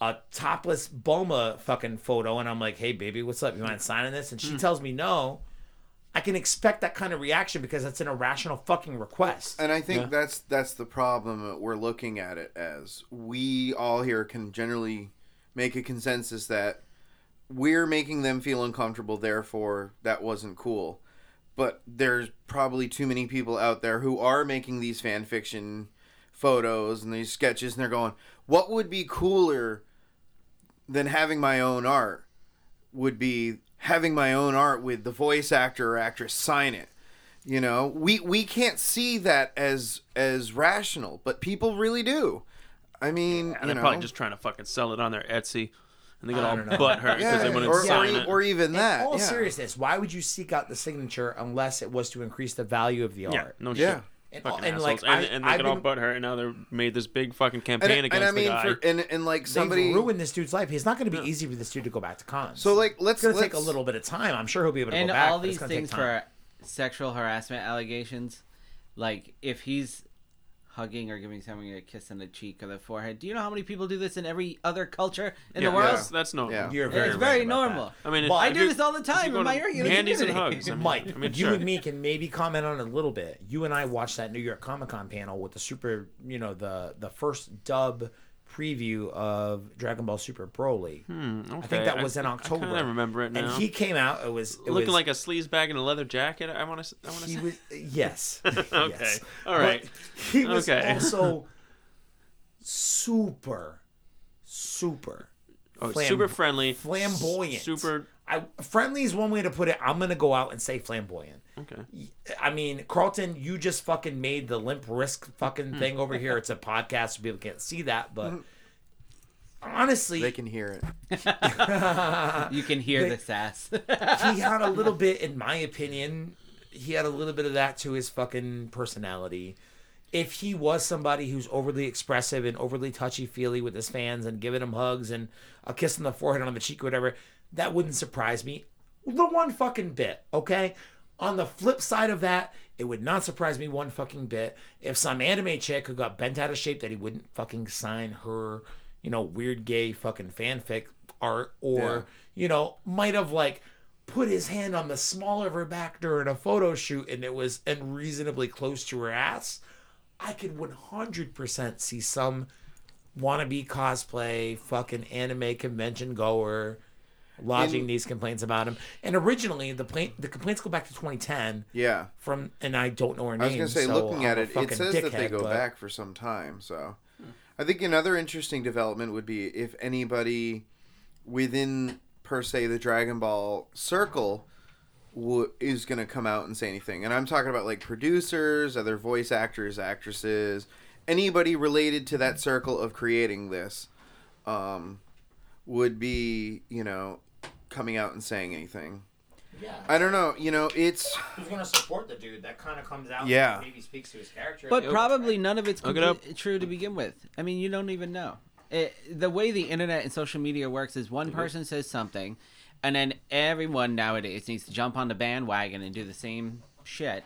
a topless Bulma fucking photo and I'm like, hey baby, what's up? You mind signing this? And she mm. tells me no. I can expect that kind of reaction because it's an irrational fucking request.
And I think
Yeah.
that's that's the problem that we're looking at it as. We all here can generally make a consensus that we're making them feel uncomfortable, therefore that wasn't cool. But there's probably too many people out there who are making these fan fiction photos and these sketches and they're going, What would be cooler than having my own art? Would be having my own art with the voice actor or actress sign it you know we we can't see that as as rational but people really do i mean
And
you
they're
know
probably just trying to fucking sell it on their Etsy, and they get all
don't know.
because
yeah,
they wouldn't
or, or,
sign it.
or even that
In all
yeah.
seriousness, why would you seek out the signature unless it was to increase the value of the
yeah,
art?
no
Yeah.
shit.
And,
Fucking
and
assholes.
like
and,
I,
and they
I've
get all
been,
butthurt, and now they're made this big fucking campaign
and
against
i mean
the guy.
for and, and like
they've
somebody
ruined this dude's life. It's not going to be easy for this dude to go back to cons.
so like let's
it's
let's
take a little bit of time. I'm sure he'll be able to
and
go back.
all these things for sexual harassment allegations like if he's hugging or giving someone a kiss on the cheek or the forehead do you know how many people do this in every other culture in
yeah,
the world
that's, that's normal.
Yeah.
You're
it's
very,
very
right
normal
that.
I mean,
But
if
i do this all the time
go
in my
to
regular
handies and hugs. I mean,
Mike,
I mean,
you
sure.
and me can maybe comment on it a little bit. You and I watched that New York Comic Con panel with the super, you know, the the first dub preview of Dragon Ball Super Broly.
Hmm, okay.
I think that was in October.
I remember it now.
And he came out. It was it
looking
was,
like a sleaze bag in a leather jacket. I want to. I want to say.
was yes.
Okay.
yes.
All right.
But he was
Okay.
also super, super
Oh,
flam-
super friendly,
flamboyant.
super.
I, friendly is one way to put it. I'm gonna go out and say flamboyant.
Okay.
I mean, Carlton, you just fucking made the limp wrist fucking
Hmm.
thing over here. It's a podcast, so people can't see that, but honestly,
they can hear it
you can hear
They-
the sass
he had a little bit, in my opinion, he had a little bit of that to his fucking personality. If he was somebody who's overly expressive and overly touchy feely with his fans and giving them hugs and a kiss on the forehead and on the cheek or whatever, that wouldn't surprise me. The one fucking bit, okay? On the flip side of that, it would not surprise me one fucking bit if some anime chick who got bent out of shape that he wouldn't fucking sign her, you know, weird gay fucking fanfic art or, you know, might have like put his hand on the small of her back during a photo shoot and it was unreasonably close to her ass. I could 100% see some wannabe cosplay fucking anime convention goer lodging
In-
these complaints about him. And originally, the plain, the complaints go back to 2010
yeah
from, and I don't know her name.
i was gonna say
so
looking
I'm
at it it says that they go
but-
back for some time so i think another interesting development would be if anybody within per se the dragon ball circle w- is going to come out and say anything and i'm talking about like producers other voice actors actresses anybody related to that circle of creating this um, would be you know coming out and saying anything
Yeah.
i don't know you know it's
Who's going to support the dude? That kind of comes out.
Yeah.
and Maybe speaks to his character.
But
Yep.
probably none of it's
Look it
true to begin with. I mean, you don't even know. It, the way the internet and social media works is one mm-hmm. person says something, and then everyone nowadays needs to jump on the bandwagon and do the same shit,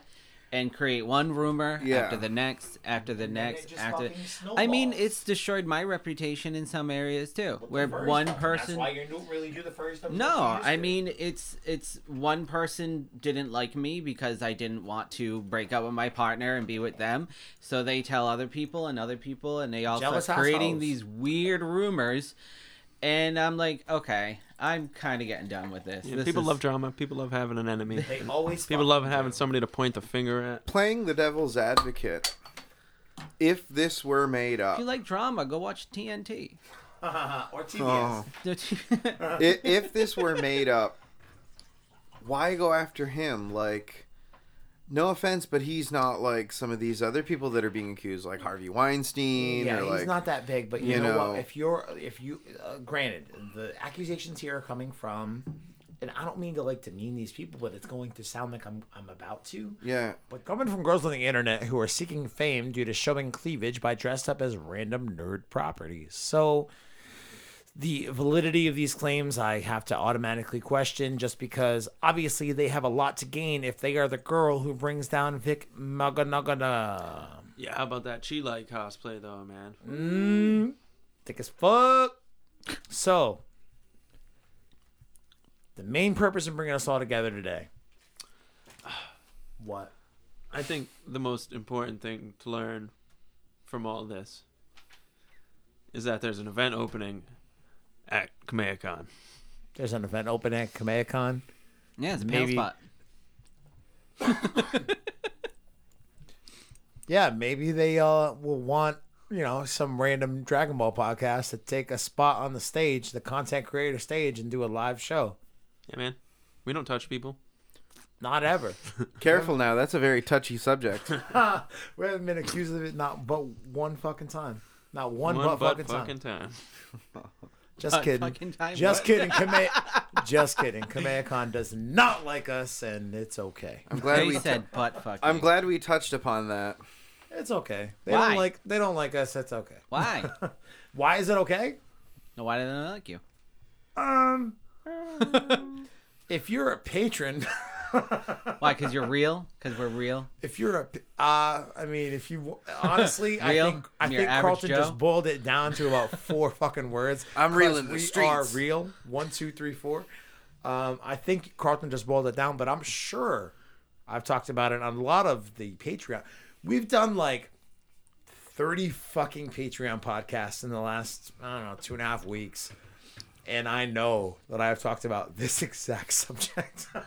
and create one rumor
Yeah.
after the next, after the
And then it
next, after.
fucking
I mean, it's destroyed my reputation in some areas too,
With the
where one
stuff,
person.
That's why you don't really do the first. stuff.
No,
much as you used
I mean it's it's one person didn't like me because I didn't want to break up with my partner and be with them. So they tell other people and other people and they all
Jealous
start creating
assholes.
these weird rumors and I'm like, okay, I'm kind of getting done with this.
Yeah,
This
people
is-
love drama. People love having an enemy.
They always
People love
do.
having somebody to point the finger at.
Playing the devil's advocate. If this were made up,
If you like drama, go watch TNT.
or TBS.
Oh. I- if this were made up, why go after him? Like, no offense, but he's not like some of these other people that are being accused, like Harvey Weinstein
Yeah, he's
like.
not that big, but you,
you
know,
know-
what? If you're, if you, uh, granted, the accusations here are coming from, and I don't mean to like demean these people, but it's going to sound like I'm, I'm about to.
yeah,
But coming from girls on the internet who are seeking fame due to showing cleavage by dressed up as random nerd properties. So the validity of these claims I have to automatically question just because obviously they have a lot to gain if they are the girl who brings down Vic Maganagana.
Yeah, how about that Chi like cosplay though, man?
Mmm. Thick as fuck. So the main purpose of bringing us all together today. What?
I think the most important thing to learn from all this is that there's an event opening at KamehaCon.
There's an event open at KamehaCon.
yeah, it's a pale
Maybe-
spot.
Yeah, maybe they uh will want you know some random Dragon Ball podcast to take a spot on the stage, the content creator stage, and do a live show.
Yeah, man. We don't touch people.
Not ever.
careful now. That's a very touchy subject.
we haven't been accused of it not but one fucking time. Not one,
One
but,
but
fucking,
fucking
time.
time.
Just
But
kidding.
fucking time,
Just
what?
kidding. Kame- just kidding. KamehaCon does not like us, and it's okay.
I'm glad
They
we.
said butt fucking.
I'm glad we touched upon that.
It's okay. They
Why?
don't like. They don't like us. It's okay.
Why?
Why is it okay?
no, why didn't I like you?
Um, if you're a patron.
Why? Because you're real? Because we're real?
if you're a, uh, I mean, if you honestly, I
Real?
think I
You're
think
average
Carlton
Joe?
just boiled it down to about four fucking words.
I'm real in the
we
streets.
are real. One, two, three, four. Um, I think Carlton just boiled it down, but I'm sure I've talked about it on a lot of the Patreon. We've done like thirty fucking Patreon podcasts in the last I don't know two and a half weeks, and I know that I've talked about this exact subject.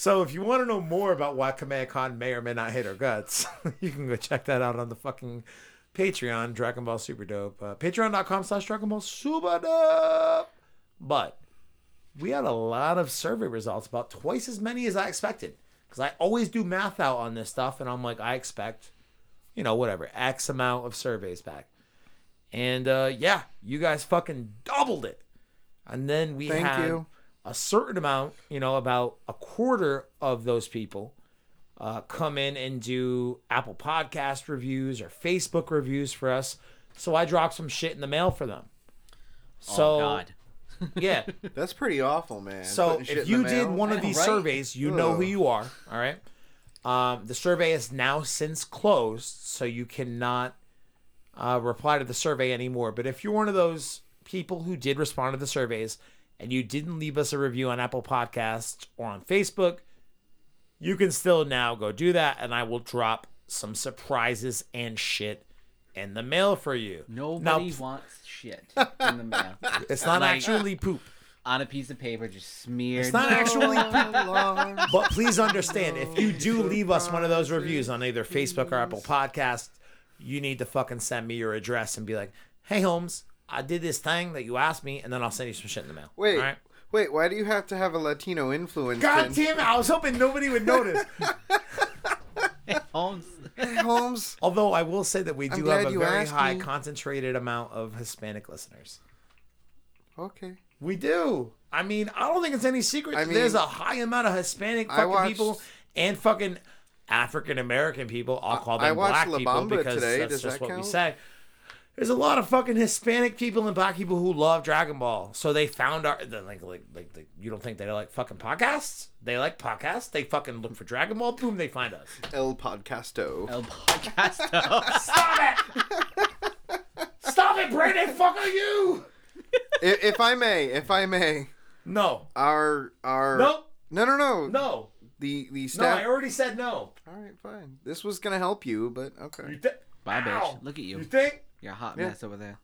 So if you want to know more about why KamehaCon may or may not hit our guts, you can go check that out on the fucking Patreon, Dragon Ball Super Dope. Uh, Patreon.com slash Dragon Ball Super Dope. But we had a lot of survey results, about twice as many as I expected. Because I always do math out on this stuff, and I'm like, I expect, you know, whatever, X amount of surveys back. And uh, yeah, you guys fucking doubled it. And then we
Thank
had
you.
a certain amount, you know, about a quarter of those people uh, come in and do Apple Podcast reviews or Facebook reviews for us. So I dropped some shit in the mail for them. So
oh, God.
yeah.
That's pretty awful, man.
So if you did
mail.
one of these
right?
surveys, you know who you are. All right. Um, the survey is now since closed, so you cannot uh, reply to the survey anymore. But if you're one of those people who did respond to the surveys and you didn't leave us a review on Apple Podcasts or on Facebook, you can still now go do that, and I will drop some surprises and shit in the mail for you.
Nobody
Now,
wants shit in the mail.
it's not
Like-
actually poop.
On a piece of paper, just smeared.
It's not actually
poop.
But please understand, if you do leave us one of those reviews on either Facebook or Apple Podcasts, you need to fucking send me your address and be like, "Hey Holmes, I did this thing that you asked me, and then I'll send you some shit in the mail."
Wait,
All right?
wait. Why do you have to have a Latino influence?
God
in-
damn it! I was hoping nobody would notice.
Holmes.
Holmes.
Although I will say that we do have a very high
me.
concentrated amount of Hispanic listeners.
Okay.
We do. I mean, I don't think it's any secret.
I mean,
There's a high amount of Hispanic fucking
watched-
people and fucking African American people. I'll call them
I
black
La
people
Bamba
because
today.
that's
Does
just
that
what we say. There's a lot of fucking Hispanic people and black people who love Dragon Ball. So they found our they're like like like, like you don't think they like fucking podcasts? They like podcasts. They fucking look for Dragon Ball. Boom, they find us.
El Podcasto.
El Podcasto.
Stop it! Stop it, Brandon. Fuck are you?
if, if I may, if I may,
No.
our our
Nope.
no no no
No.
The the
No. I already said no.
All right, fine. This was gonna help you, but okay.
You thi-
Bye, bitch.
Ow.
Look at you.
You think?
You're a hot
Yeah.
mess over there.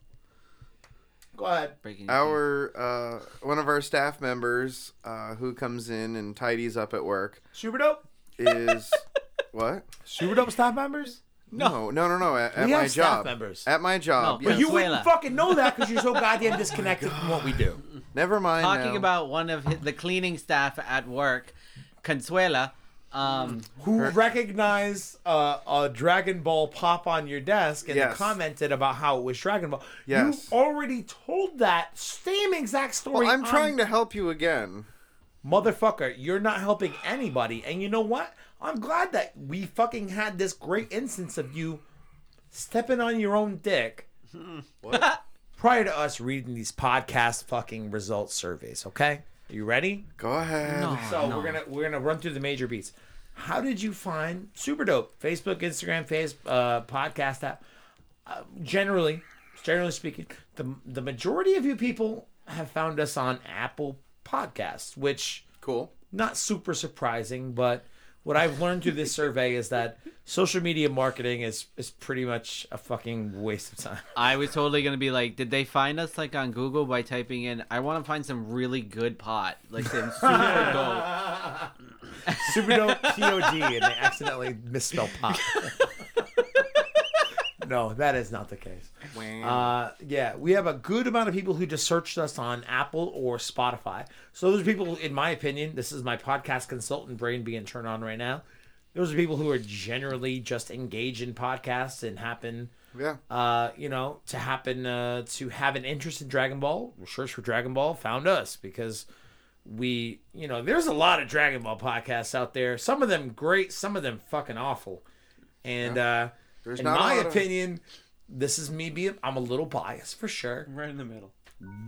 Go ahead.
Breaking your
Our uh, one of our staff members uh, who comes in and tidies up at work
Super dope.
is what?
Super dope staff members.
No, no, no, no. At, at
We
my
have staff
job.
members.
At my job.
No,
yes.
But you
Consuela.
wouldn't fucking know that because you're so goddamn disconnected from what we do.
Never mind.
Talking
now.
about one of his, the cleaning staff at work, Consuela. Um,
Who recognized uh, a Dragon Ball pop on your desk and
Yes.
commented about how it was Dragon Ball.
Yes.
You already told that same exact story.
Well, I'm
on-
trying to help you again.
motherfucker, you're not helping anybody. And you know what? I'm glad that we fucking had this great instance of you stepping on your own dick prior to us reading these podcast fucking results surveys. Okay, are you ready?
Go ahead.
no,
So
no.
we're gonna we're gonna run through the major beats. How did you find Super Dope? Facebook, Instagram, face uh, podcast app. Uh, generally, generally speaking, the the majority of you people have found us on Apple Podcasts, which
Cool.
not super surprising, but what I've learned through this survey is that social media marketing is is pretty much a fucking waste of time.
I was totally gonna be like, did they find us like on Google by typing in, "I want to find some really good pot, like some super dope."
Super dope POD, and they accidentally misspell pot. no, that is not the case. Uh, yeah, we have a good amount of people who just searched us on Apple or Spotify. So those are people, in my opinion, this is my podcast consultant brain being turned on right now. Those are people who are generally just engaged in podcasts and happen
yeah.
uh, you know, to happen uh, to have an interest in Dragon Ball, search for Dragon Ball, found us because we, you know, there's a lot of Dragon Ball podcasts out there. Some of them great, some of them fucking awful. And uh,
There's
in
not
my
lot of-
opinion, this is me being, I'm a little biased for sure.
Right in the middle.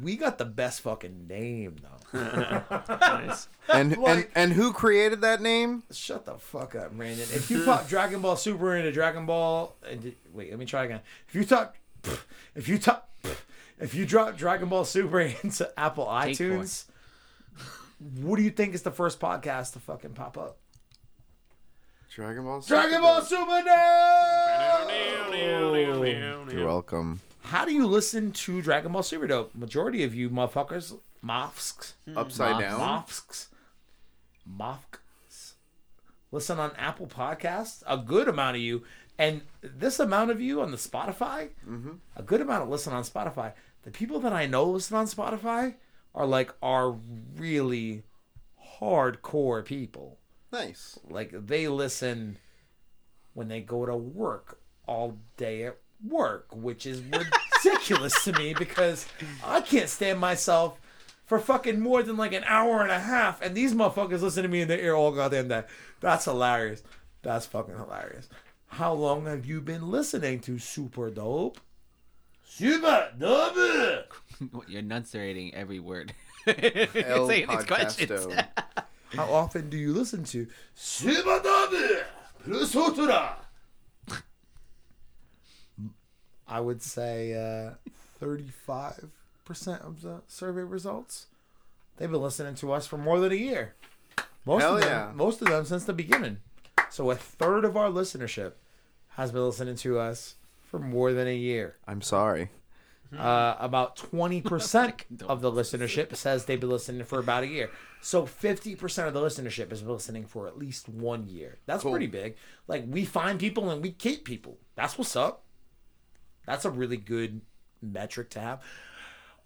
We got the best fucking name though.
Nice.
And and
Like-
and who created that name?
Shut the fuck up, Brandon. If you pop Dragon Ball Super into Dragon Ball, and wait, let me try again. If you talk, if you talk, if you drop Dragon Ball Super into Apple
Take four.
iTunes, what do you think is the first podcast to fucking pop up?
Dragon Ball.
Dragon Ball Super Dope.
You're welcome.
How do you listen to Dragon Ball Super Dope? Majority of you motherfuckers, mofsks, mm-hmm.
Upside
Moth-
down.
mofsks, mofsks, listen on Apple Podcasts. A good amount of you, and this amount of you on the Spotify, mm-hmm. a good amount of listen on Spotify. The people that I know listen on Spotify are like are really hardcore people.
Nice.
Like they listen when they go to work all day at work, which is ridiculous to me because I can't stand myself for fucking more than like an hour and a half, and these motherfuckers listen to me in their ear all goddamn day. That's hilarious. That's fucking hilarious. How long have you been listening to Super Dope? Super Dope.
You're enunciating every word.
El
Saying these questions.
Podcasto.
How often do you listen to Super Dope plus Ultra? I would say uh, 35% of the survey results. They've been listening to us for more than a year. Most
Hell
of them,
yeah.
most of them since the beginning. So a third of our listenership has been listening to us for more than a year.
I'm sorry.
Uh, about 20% of the listenership says they've been listening for about a year. So 50% of the listenership has been listening for at least one year. That's
Cool.
pretty big. Like, we find people and we keep people. That's what's up. That's a really good metric to have.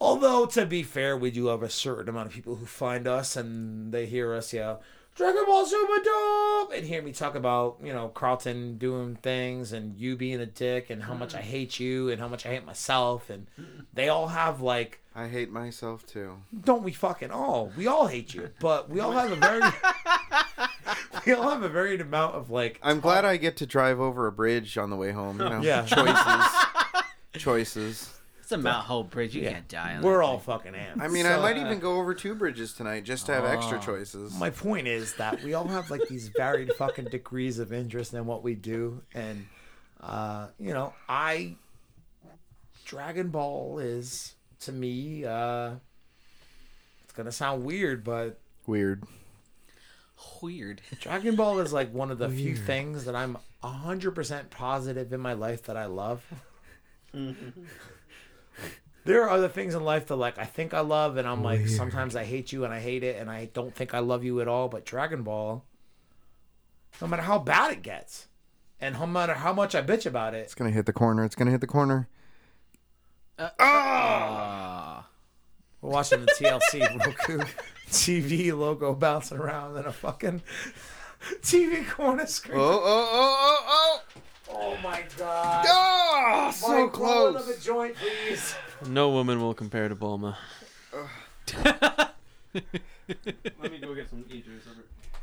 Although, to be fair, we do have a certain amount of people who find us and they hear us yeah, Dragon Ball Super Dope! And hear me talk about, you know, Carlton doing things and you being a dick and how much mm. I hate you and how much I hate myself. And they all have, like,
I hate myself too.
don't we fucking all? We all hate you, but we all have a very, we all have a varied amount of, like,
I'm glad I get to drive over a bridge on the way home. You know,
Yeah.
choices, choices.
It's a Mount Hope Bridge. You
Yeah.
can't die on
we're
that
all
thing.
fucking ants.
I mean, I
So-
might even go over two bridges tonight just to have extra
Oh.
choices.
My point is that we all have like these varied fucking degrees of interest in what we do, and uh, you know, I Dragon Ball is to me. Uh, it's gonna sound weird, but
Weird.
Weird.
Dragon Ball is like one of the few things that I'm hundred percent positive in my life that I love. there are other things in life that like I think I love, and I'm like sometimes I hate you and I hate it, and I don't think I love you at all. But Dragon Ball, no matter how bad it gets, and no matter how much I bitch about it,
It's gonna hit the corner. It's gonna hit the corner.
Ah.
we're watching the TLC Roku TV logo bouncing around in a fucking TV corner screen.
Oh, oh, oh, oh,
Oh Oh my god.
oh! Oh, so
Mike, roll another
close.
joint, please.
No woman will compare to Bulma. Let me go get some Idris.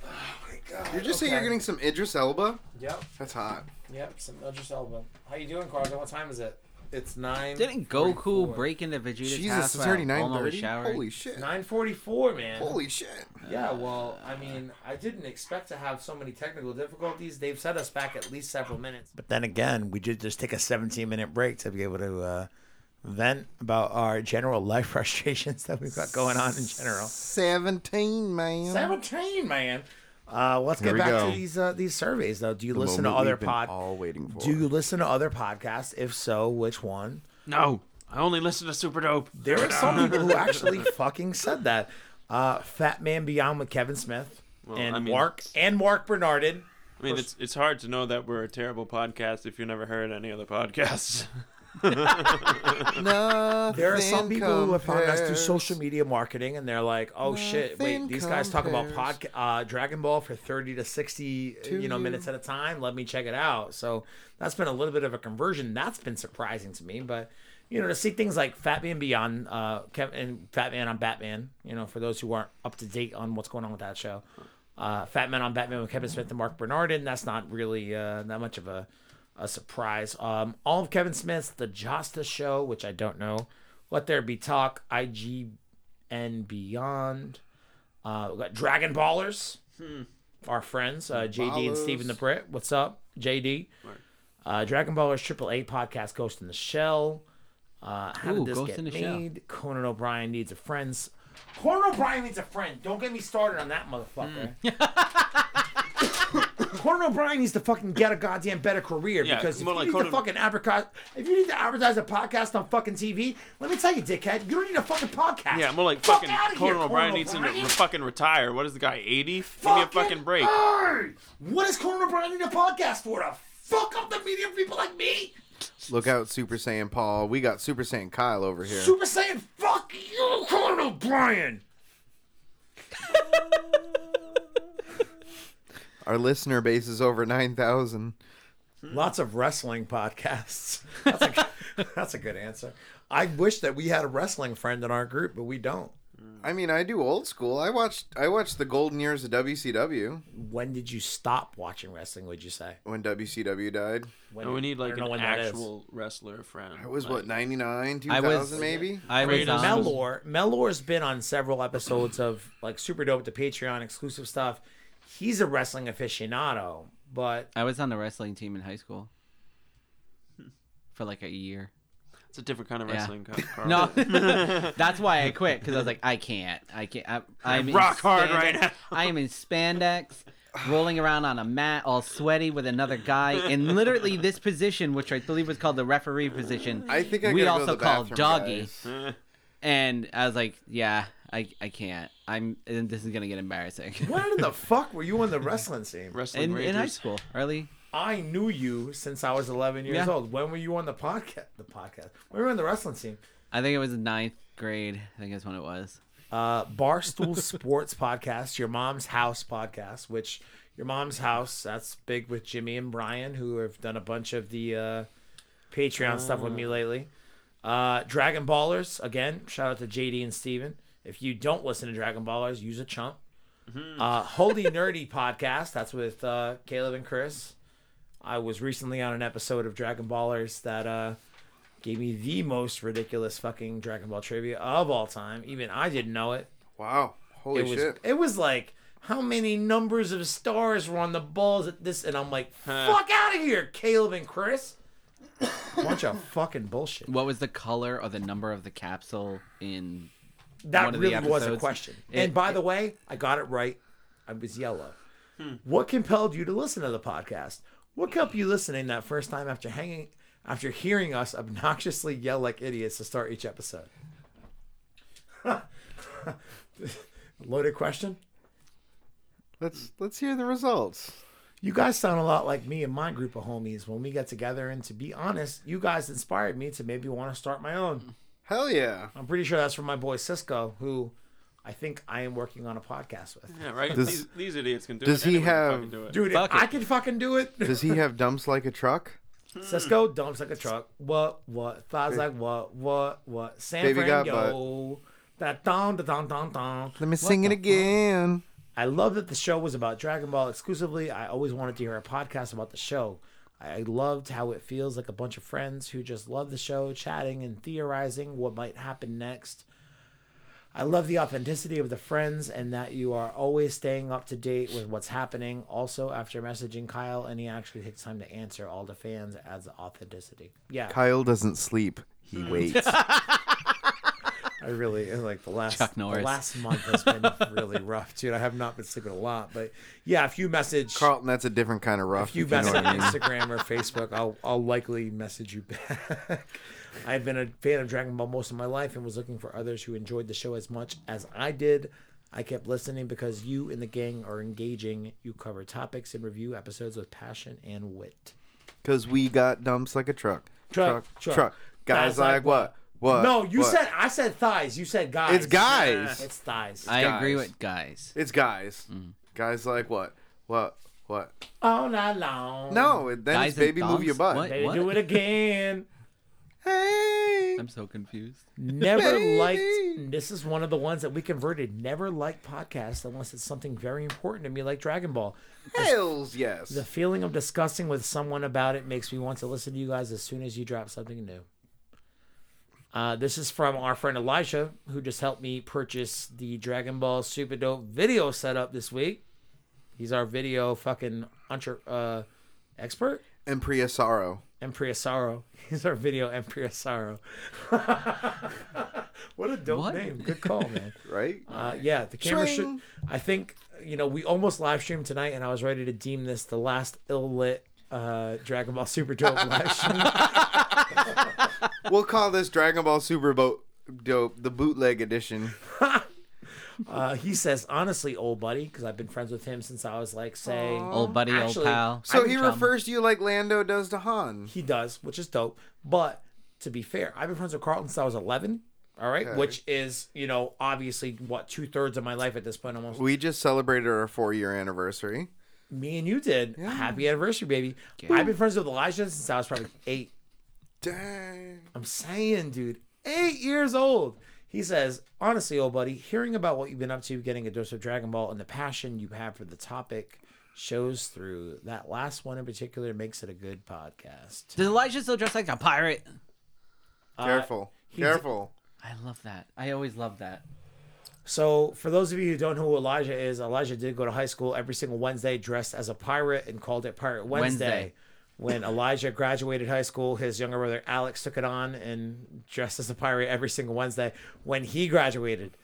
Oh my god.
Did you just say you're getting some Idris Elba?
Yep,
That's hot.
yep. Some Idris Elba. How you doing, Carson? What time is it? It's nine.
Didn't Goku break into Vegeta's
Jesus,
house
it's already
while
nine
Bulma was
thirty.
showering?
Holy shit!
Nine forty-four, man.
Holy shit!
Yeah, well, I mean, I didn't expect to have so many technical difficulties. They've set us back at least several minutes. But then again, we did just take a 17 minute break to be able to uh, vent about our general life frustrations that we've got going on in general.
Seventeen, man.
17, man. Uh, let's
Here
get back
go.
to these uh, these surveys, though. Do you
The
listen to other
we've
pod?
All waiting for.
Do you listen to other podcasts? If so, which one?
No, I only listen to Super Dope.
There are some people who actually fucking said that. Uh, Fatman Beyond with Kevin Smith
Well,
and
I mean-
Marc and Marc Bernardin.
I mean, it's it's hard to know that we're a terrible podcast if you never heard any other podcasts.
There are some people who have found us through
compares.
social media marketing, and they're like, "Oh shit! Wait,
Nothing
these guys talk about
compares.
podca- uh, Dragon Ball for thirty to sixty,
To
you know, minutes at a time. Let me check it out." So that's been a little bit of a conversion. That's been surprising to me, but you know, to see things like Fatman Beyond, uh, Kev- and Fatman on Batman. You know, for those who aren't up to date on what's going on with that show, uh, Fatman on Batman with Kevin Smith and Marc Bernardin. That's not really uh, that much of a a surprise. Um, all of Kevin Smith's The Justice Show, which I don't know. Let There Be Talk, IG and Beyond. Uh, we got Dragon Ballers, our friends, uh, JD and
Ballers.
Stephen the Brit. What's up, JD? Uh, Dragon Ballers Triple A podcast, Ghost in the Shell. Uh, how
Ooh,
did this
Ghost
get
the Shell.
made? Conan O'Brien needs a friend. Conan O'Brien needs a friend. Don't get me started on that motherfucker. Conan O'Brien needs to fucking get a goddamn better career
Yeah,
because if you
like
need to fucking advertise, if you need to advertise a podcast on fucking TV, let me tell you, dickhead, you don't need a fucking podcast.
yeah, I'm more like
Fuck
fucking
outta here,
Conan O'Brien needs to
O'Brien.
re- fucking retire. What is the guy? Eighty? Give me a fucking break.
Hey! What does Conan O'Brien need a podcast for? To fuck up the media people like me?
Look out, Super Saiyan Paul. We got Super Saiyan Kyle over here.
Super Saiyan, fuck you, Conan O'Brien.
Our listener base is over nine thousand. Hmm.
Lots of wrestling podcasts. That's a, that's a good answer. I wish that we had a wrestling friend in our group, but we don't. Hmm.
I mean, I do old school. I watched. I watched the golden years of WCW
When did you stop watching wrestling? Would you say?
when WCW died.
When
And we need like an
when that is.
actual wrestler friend.
It was
Like,
what ninety nine, two
I was-
thousand, maybe.
I was
Kratos.
on.
Melor, Melor's been on several episodes of like Super Dope, the Patreon exclusive stuff. He's a wrestling aficionado, but
I was on the wrestling team in high school for like a year.
It's a different kind of
Yeah.
wrestling.
No, that's why I quit because I was like, I can't, I can't. I, I'm in
rock hard
spandex-
right now.
I am in spandex, rolling around on a mat, all sweaty with another guy in literally this position, which I believe was called the referee position.
I think I
we
gotta go
also
to the
call doggy.
guys.
And I was like, yeah, I, I can't. I'm. And this is gonna get embarrassing.
when in the fuck were you on the wrestling team?
wrestling
in, in high
Rangers.
school, early.
I knew you since I was 11 years
Yeah.
old. When were you on the podcast? The podcast. When were you on the wrestling team?
I think it was ninth grade. I think that's when it was.
Uh, Barstool Sports Podcast, Your Mom's House Podcast, which Your Mom's House, that's big with Jimmy and Brian, who have done a bunch of the uh, Patreon stuff with me lately. Uh, Dragon Ballers, again, shout out to JD and Steven. If you don't listen to Dragon Ballers, use a chump. Uh, Holy Nerdy Podcast, that's with uh, Caleb and Chris. I was recently on an episode of Dragon Ballers that uh, gave me the most ridiculous fucking Dragon Ball trivia of all time. Even I didn't know it.
Wow, holy
it was
shit!
it was like how many numbers of stars were on the balls at this and I'm like, fuck out of here, Caleb and Chris. Bunch of fucking bullshit.
What was the color or the number of the capsule in?
That
one of the
really was a question.
it-
and by the way, I got it right. I was yellow. Hmm. What compelled you to listen to the podcast? What kept you listening that first time after hanging after hearing us obnoxiously yell like idiots to start each episode? Loaded question.
Let's let's hear the results.
You guys sound a lot like me and my group of homies when we get together, and to be honest, you guys inspired me to maybe want to start my own.
Hell yeah.
I'm pretty sure that's from my boy Cisco, who I think I am working on a podcast with.
Yeah, right.
Does-
these, these idiots can do
does
it.
Does he
Anyone can
have-
do it.
Dude,
Fuck
if
it.
I can fucking do it.
Does he have dumps like a truck?
Cisco dumps like a truck. What? What? Thighs like what? What? What? San
Baby
Fran. That dong, da dong, dong, dong.
Let me sing it again.
I love that the show was about Dragon Ball exclusively. I always wanted to hear a podcast about the show. I loved how it feels like a bunch of friends who just love the show, chatting and theorizing what might happen next. I love the authenticity of the friends and that you are always staying up to date with what's happening. Also, after messaging Kyle, and he actually takes time to answer all the fans adds authenticity. Yeah,
Kyle doesn't sleep. He mm. waits.
I really like the last
Chuck
the last month has been really rough, dude. I have not been sleeping a lot, but yeah, if you message
Carlton, that's a different kind of rough.
if you
if know
message
I mean.
Instagram or Facebook, I'll I'll likely message you back. I've been a fan of Dragon Ball most of my life and was looking for others who enjoyed the show as much as I did. I kept listening because you and the gang are engaging. You cover topics and review episodes with passion and wit.
Because we got dumps like a truck.
Truck,
truck.
truck.
Guys,
Guys
like,
like
what? What?
no, you
What?
said I said thighs. You said guys.
It's guys.
It's thighs.
I agree with guys.
It's guys.
Mm.
Guys like what? What? What?
All night long.
No, then
Guys
it's
and
baby move your butt.
What?
Baby, do it again.
Hey.
I'm so confused.
Never
Baby.
liked. This is one of the ones that we converted. Never liked podcasts unless it's something very important to me, like Dragon Ball.
Hells yes.
The feeling of discussing with someone about it makes me want to listen to you guys as soon as you drop something new. Uh, this is from our friend Elijah, who just helped me purchase the Dragon Ball Super Dope video setup this week. He's our video fucking entre- uh, expert.
and Priya Sorrow.
Empriasaro. He's our video Empriasaro. what a dope
What?
name. Good call, man.
Right?
Uh, yeah, the camera should. I think you know we almost live streamed tonight, and I was ready to deem this the last ill lit uh, Dragon Ball Super Dope live stream.
we'll call this Dragon Ball Super Boat Dope, the bootleg edition.
Uh, he says, honestly, old buddy, because I've been friends with him since I was like, say,
Old buddy,
Actually,
old pal.
So
I'm
he
chum.
refers to you like Lando does to Han.
he does, which is dope. But to be fair, I've been friends with Carlton since I was 11. All right,
Okay.
which is you know obviously what two thirds of my life at this point almost.
We just celebrated our four year anniversary.
Me and you did. Happy anniversary, baby. I've been friends with Elijah since I was probably eight.
Dang.
I'm saying, dude, eight years old. He says, honestly, old buddy, hearing about what you've been up to, getting a dose of Dragon Ball, and the passion you have for the topic shows through. That last one in particular makes it a good podcast.
Does Elijah still dress like a pirate?
Uh,
Careful.
he-
Careful.
I love that. I always love that.
So, for those of you who don't know who Elijah is, Elijah did go to high school every single Wednesday dressed as a pirate and called it Pirate Wednesday.
Wednesday.
When Elijah graduated high school, his younger brother Alex took it on and dressed as a pirate every single Wednesday. When he graduated,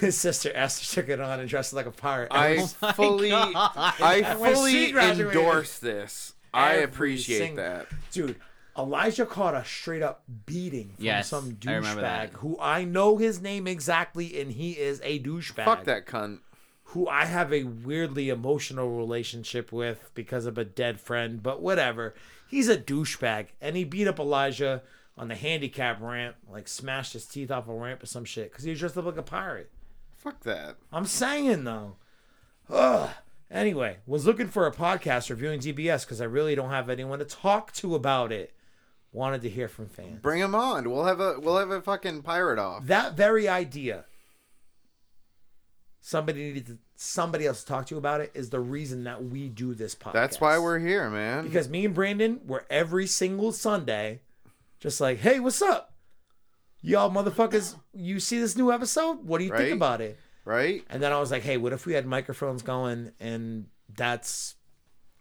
his sister Esther took it on and dressed like a pirate.
I
oh
every-
fully,
God.
I
And when she
fully endorse this. I appreciate
sing-
that.
Dude, Elijah caught a straight up beating from
Yes,
some
I remember that.
douchebag who I know his name exactly, and he is a douchebag.
Fuck that cunt.
who I have a weirdly emotional relationship with because of a dead friend, but whatever. He's a douchebag, and he beat up Elijah on the handicap ramp, like smashed his teeth off a ramp or some shit, because he was dressed up like a pirate.
Fuck that.
I'm saying though. Ugh. Anyway, was looking for a podcast reviewing DBS because I really don't have anyone to talk to about it. Wanted to hear from fans.
Bring him on. We'll have a we'll have a fucking pirate off.
that very idea somebody needed to, somebody else to talk to you about it is the reason that we do this podcast
That's why we're here, man.
because me and brandon were every single sunday just like hey what's up y'all motherfuckers you see this new episode what do you
Right.
think about it
right?
and then i was like hey what if we had microphones going and that's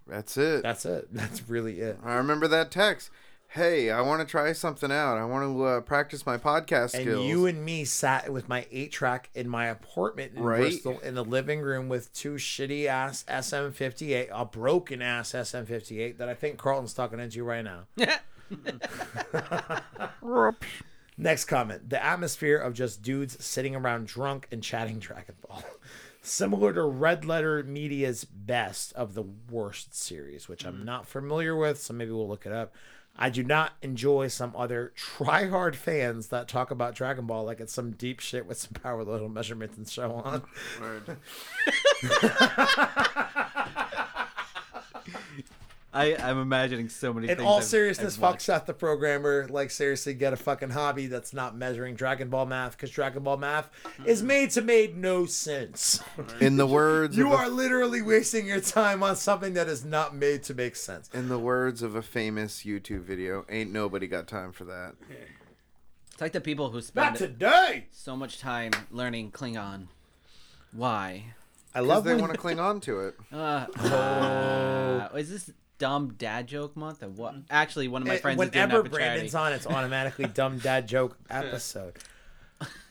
That's it.
that's it that's really it
I remember that text. Hey, I want to try something out. I want to uh, practice my podcast
And
skills.
you and me sat with my eight track in my apartment in
Right.
Bristol in the living room with two shitty ass SM58, a broken ass SM58 that I think Carlton's talking into right now. Next comment: the atmosphere of just dudes sitting around drunk and chatting Dragon Ball, similar to Red Letter Media's best of the worst series, which I'm not familiar with, so maybe we'll look it up. I do not enjoy some other try-hard fans that talk about Dragon Ball like it's some deep shit with some power little measurements and so on.
Word.
I, I'm imagining so many
In
things.
all
I've-
seriousness,
I've
fuck. Seth the programmer. Like seriously, get a fucking hobby that's not measuring Dragon Ball math because Dragon Ball math is made to make no sense.
In the words
You
of a-
are literally wasting your time on something that is not made to make sense.
in the words of a famous YouTube video, ain't nobody got time for that.
It's like the people who
Not
spend
today.
so much time learning Klingon. Why?
I love
they
when
want to cling on to it.
Uh, uh, is this dumb dad joke month or what? Actually, one of my friends is doing
whenever
that for charity.
Brandon's on, it's automatically dumb dad joke episode.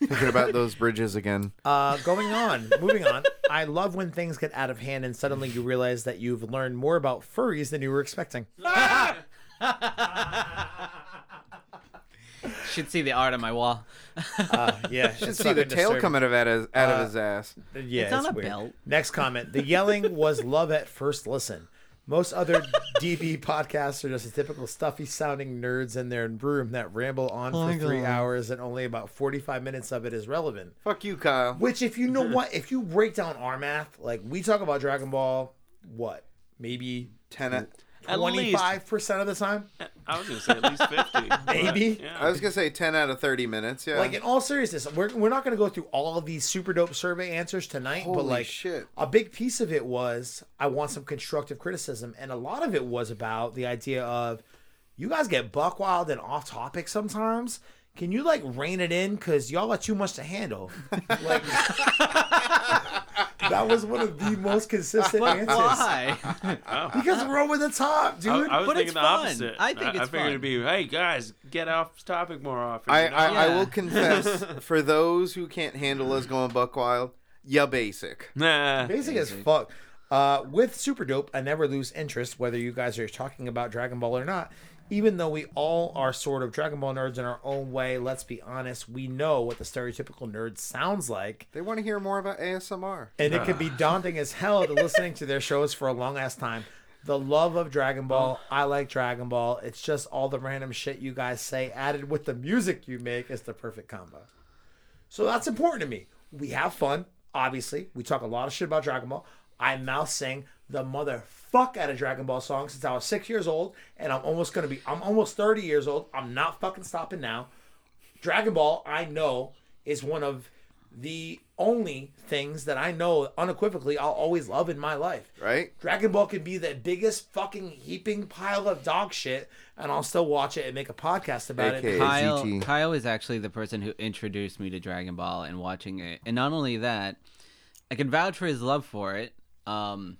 Thinking about those bridges again.
Uh, going on, moving on. I love when things get out of hand and suddenly you realize that you've learned more about furries than you were expecting.
Should see the art on my wall.
Uh, yeah,
Should see the tail
disturbing.
coming out of his, out
Uh,
of his ass.
Yeah,
It's on a
weird.
belt.
Next comment. The yelling was love at first listen. Most other DB podcasts are just a typical stuffy sounding nerds in their room that ramble on for three hours and only about 45 minutes of it is relevant.
Fuck you, Kyle.
Which, if you know what, if you break down our math, like we talk about Dragon Ball, what? Maybe
Ten. At,
At
25% of the time?
I was gonna say at least fifty.
Maybe.
Yeah.
I was gonna say ten out of thirty minutes. Yeah.
Like, in all seriousness, we're, we're not going to go through all of these super dope survey answers tonight, but like,
shit.
a big piece of it was I want some constructive criticism, and a lot of it was about the idea of you guys get buck wild and off topic sometimes. Can you like rein it in? Cause y'all got too much to handle. Like that was one of the most consistent answers.
Why?
Because we're over the top, dude.
I, I was
But
thinking
it's
the
fun.
opposite.
I think
I,
it's
figured
fun.
it'd be, hey guys, get off topic more often.
I,
you know?
I, I will confess, for those who can't handle us going buck wild, yeah, basic.
nah.
Basic as fuck. Uh, with Super Dope, I never lose interest whether you guys are talking about Dragon Ball or not. Even though we all are sort of Dragon Ball nerds in our own way, let's be honest, we know what the stereotypical nerd sounds like.
They want to hear more about ASMR.
And it can be daunting as hell to listening to their shows for a long ass time. The love of Dragon Ball, I like Dragon Ball. It's just all the random shit you guys say added with the music you make is the perfect combo. So that's important to me. We have fun, obviously. We talk a lot of shit about Dragon Ball. I mouth sing the motherfuck out of Dragon Ball songs since I was six years old, and I'm almost gonna be. I'm almost thirty years old. I'm not fucking stopping now. Dragon Ball, I know, is one of the only things that I know unequivocally I'll always love in my life.
Right?
Dragon Ball can be the biggest fucking heaping pile of dog shit, and I'll still watch it and make a podcast about
AKA.
it.
Kyle,
GT.
Kyle is actually the person who introduced me to Dragon Ball and watching it. And not only that, I can vouch for his love for it. Um,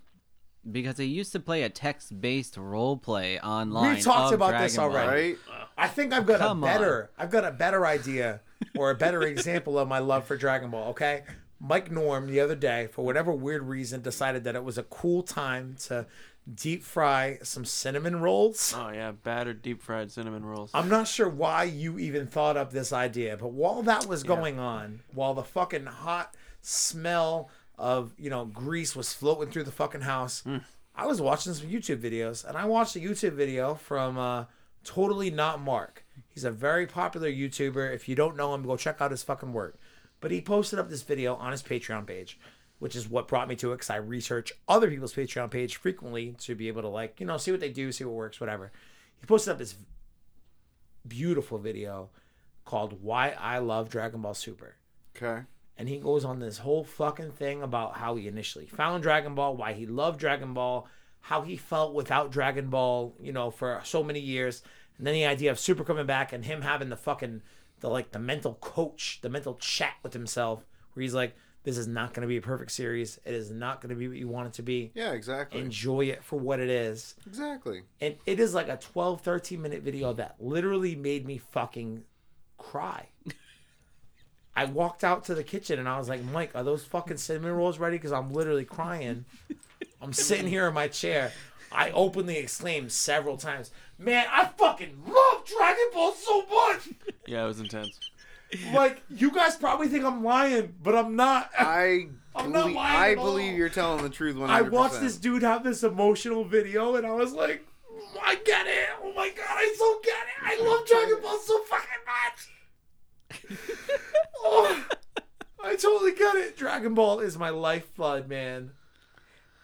because he used to play a text-based role play online.
We talked
of
about
Dragon
this already.
Right?
I think I've got
Come
a
on.
better, I've got a better idea or a better example of my love for Dragon Ball. Okay, Mike Norm the other day, for whatever weird reason, decided that it was a cool time to deep fry some cinnamon rolls.
Oh yeah, battered deep fried cinnamon rolls.
I'm not sure why you even thought up this idea, but while that was going on, while the fucking hot smell of you know grease was floating through the fucking house, I was watching some YouTube videos, and I watched a YouTube video from uh, Totally Not Mark. He's a very popular YouTuber. If you don't know him, go check out his fucking work. But he posted up this video on his Patreon page, which is what brought me to it because I research other people's Patreon page frequently to be able to like you know see what they do, see what works, whatever. He posted up this beautiful video called Why I Love Dragon Ball Super.
Okay.
And he goes on this whole fucking thing about how he initially found Dragon Ball, why he loved Dragon Ball, how he felt without Dragon Ball, you know, for so many years. And then the idea of Super coming back and him having the fucking the like the mental coach, the mental chat with himself, where he's like, This is not going to be a perfect series. It is not going to be what you want it to be.
Yeah, exactly.
Enjoy it for what it is.
exactly.
And it is like a 12, 13 minute video that literally made me fucking cry. I walked out to the kitchen and I was like, Mike, are those fucking cinnamon rolls ready? Because I'm literally crying. I'm sitting here in my chair. I openly exclaimed several times, Man, I fucking love Dragon Ball so much.
Yeah, it was intense.
Like, you guys probably think I'm lying, but I'm not.
I
I'm not lying
I
at all.
believe you're telling the truth. 100%.
I watched this dude have this emotional video and I was like, I get it. Oh my god, I so get it. I love Dragon Ball so fucking much. oh, I totally get it. Dragon Ball is my lifeblood, man.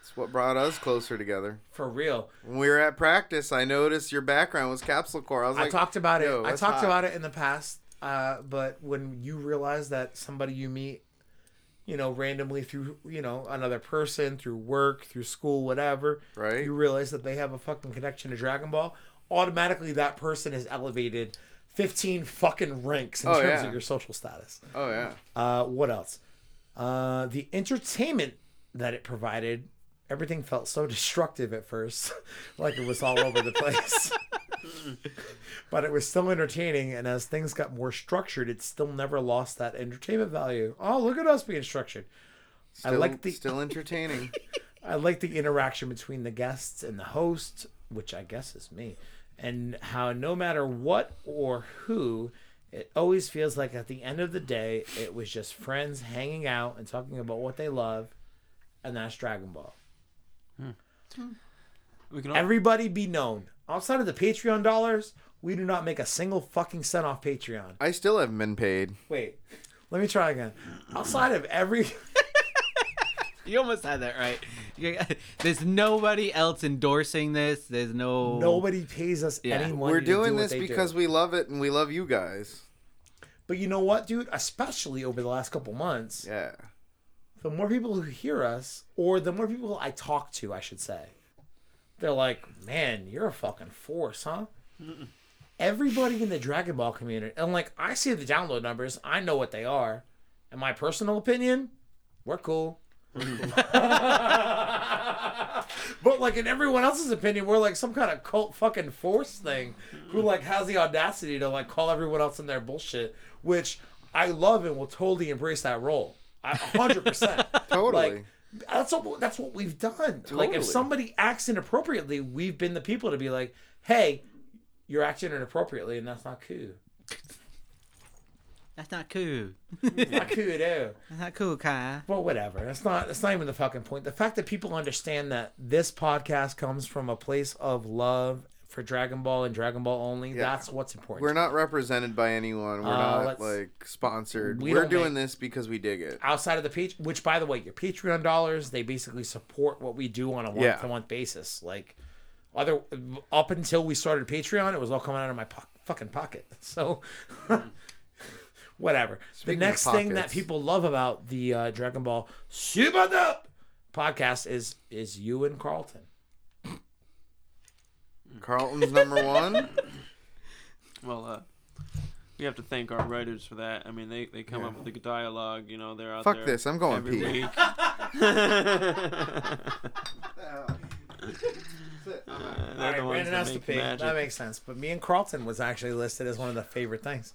It's what brought us closer together.
For real.
When we were at practice, I noticed your background was Capsule Corp. I was like,
I
like,
talked about it. I talked
hot.
about it in the past. Uh, but when you realize that somebody you meet, you know, randomly through, you know, another person, through work, through school, whatever,
Right.
you realize that they have a fucking connection to Dragon Ball, automatically that person is elevated 15 fucking ranks in
Oh,
terms
yeah.
of your social status.
oh yeah.
Uh, what else? Uh, the entertainment that it provided, everything felt so destructive at first, like it was all over the place. but it was still entertaining, and as things got more structured, it still never lost that entertainment value. Oh, look at us being structured. I like the
still entertaining.
I like the interaction between the guests and the host, which I guess is me, and how no matter what or who, it always feels like at the end of the day, it was just friends hanging out and talking about what they love, and that's Dragon Ball. Hmm.
We can all,
Everybody be known. Outside of the Patreon dollars, we do not make a single fucking cent off Patreon.
I still haven't been paid.
Wait, let me try again. Outside of every.
You almost had that right. There's nobody else endorsing this. There's no
Nobody pays us
Yeah.
any money
We're
to do
doing this
they do.
because we love it and we love you guys.
But you know what, dude? Especially over the last couple months,
Yeah.
the more people who hear us, or the more people I talk to, I should say, they're like, man, you're a fucking force, huh? Everybody in the Dragon Ball community, and like, I see the download numbers, I know what they are. In my personal opinion, we're cool. but like in everyone else's opinion, we're like some kind of cult fucking force thing who like has the audacity to like call everyone else in their bullshit, which I love and will totally embrace that role. A hundred percent.
Totally.
Like, that's what that's what we've done.
Totally.
Like if somebody acts inappropriately, we've been the people to be like, "Hey, you're acting inappropriately, and that's not cool.
That's not cool.
Not cool at all."
That's not cool, Kai.
Well, whatever. That's not. That's not even the fucking point. The fact that people understand that this podcast comes from a place of love for Dragon Ball and Dragon Ball only.
Yeah.
That's what's important.
We're not represented by anyone. We're
Uh,
not like sponsored.
We
We're doing
make-
this because we dig it.
outside of the page. Which, by the way, your Patreon dollars they basically support what we do on a
Yeah.
month to month basis. Like other up until we started Patreon, it was all coming out of my po- fucking pocket. So. Whatever.
Speaking
the next thing that people love about the uh, Dragon Ball Super Dope podcast is is you and Carlton.
Carlton's number one.
well, uh, we have to thank our writers for that. I mean, they, they come
Yeah.
up with the dialogue. You know, they're out
Fuck
there
this. I'm going
every
pee.
week. Uh,
All
they're
right,
the ones
Brandon has to
make
pay.
magic.
That makes sense. But me and Carlton was actually listed as one of the favorite things,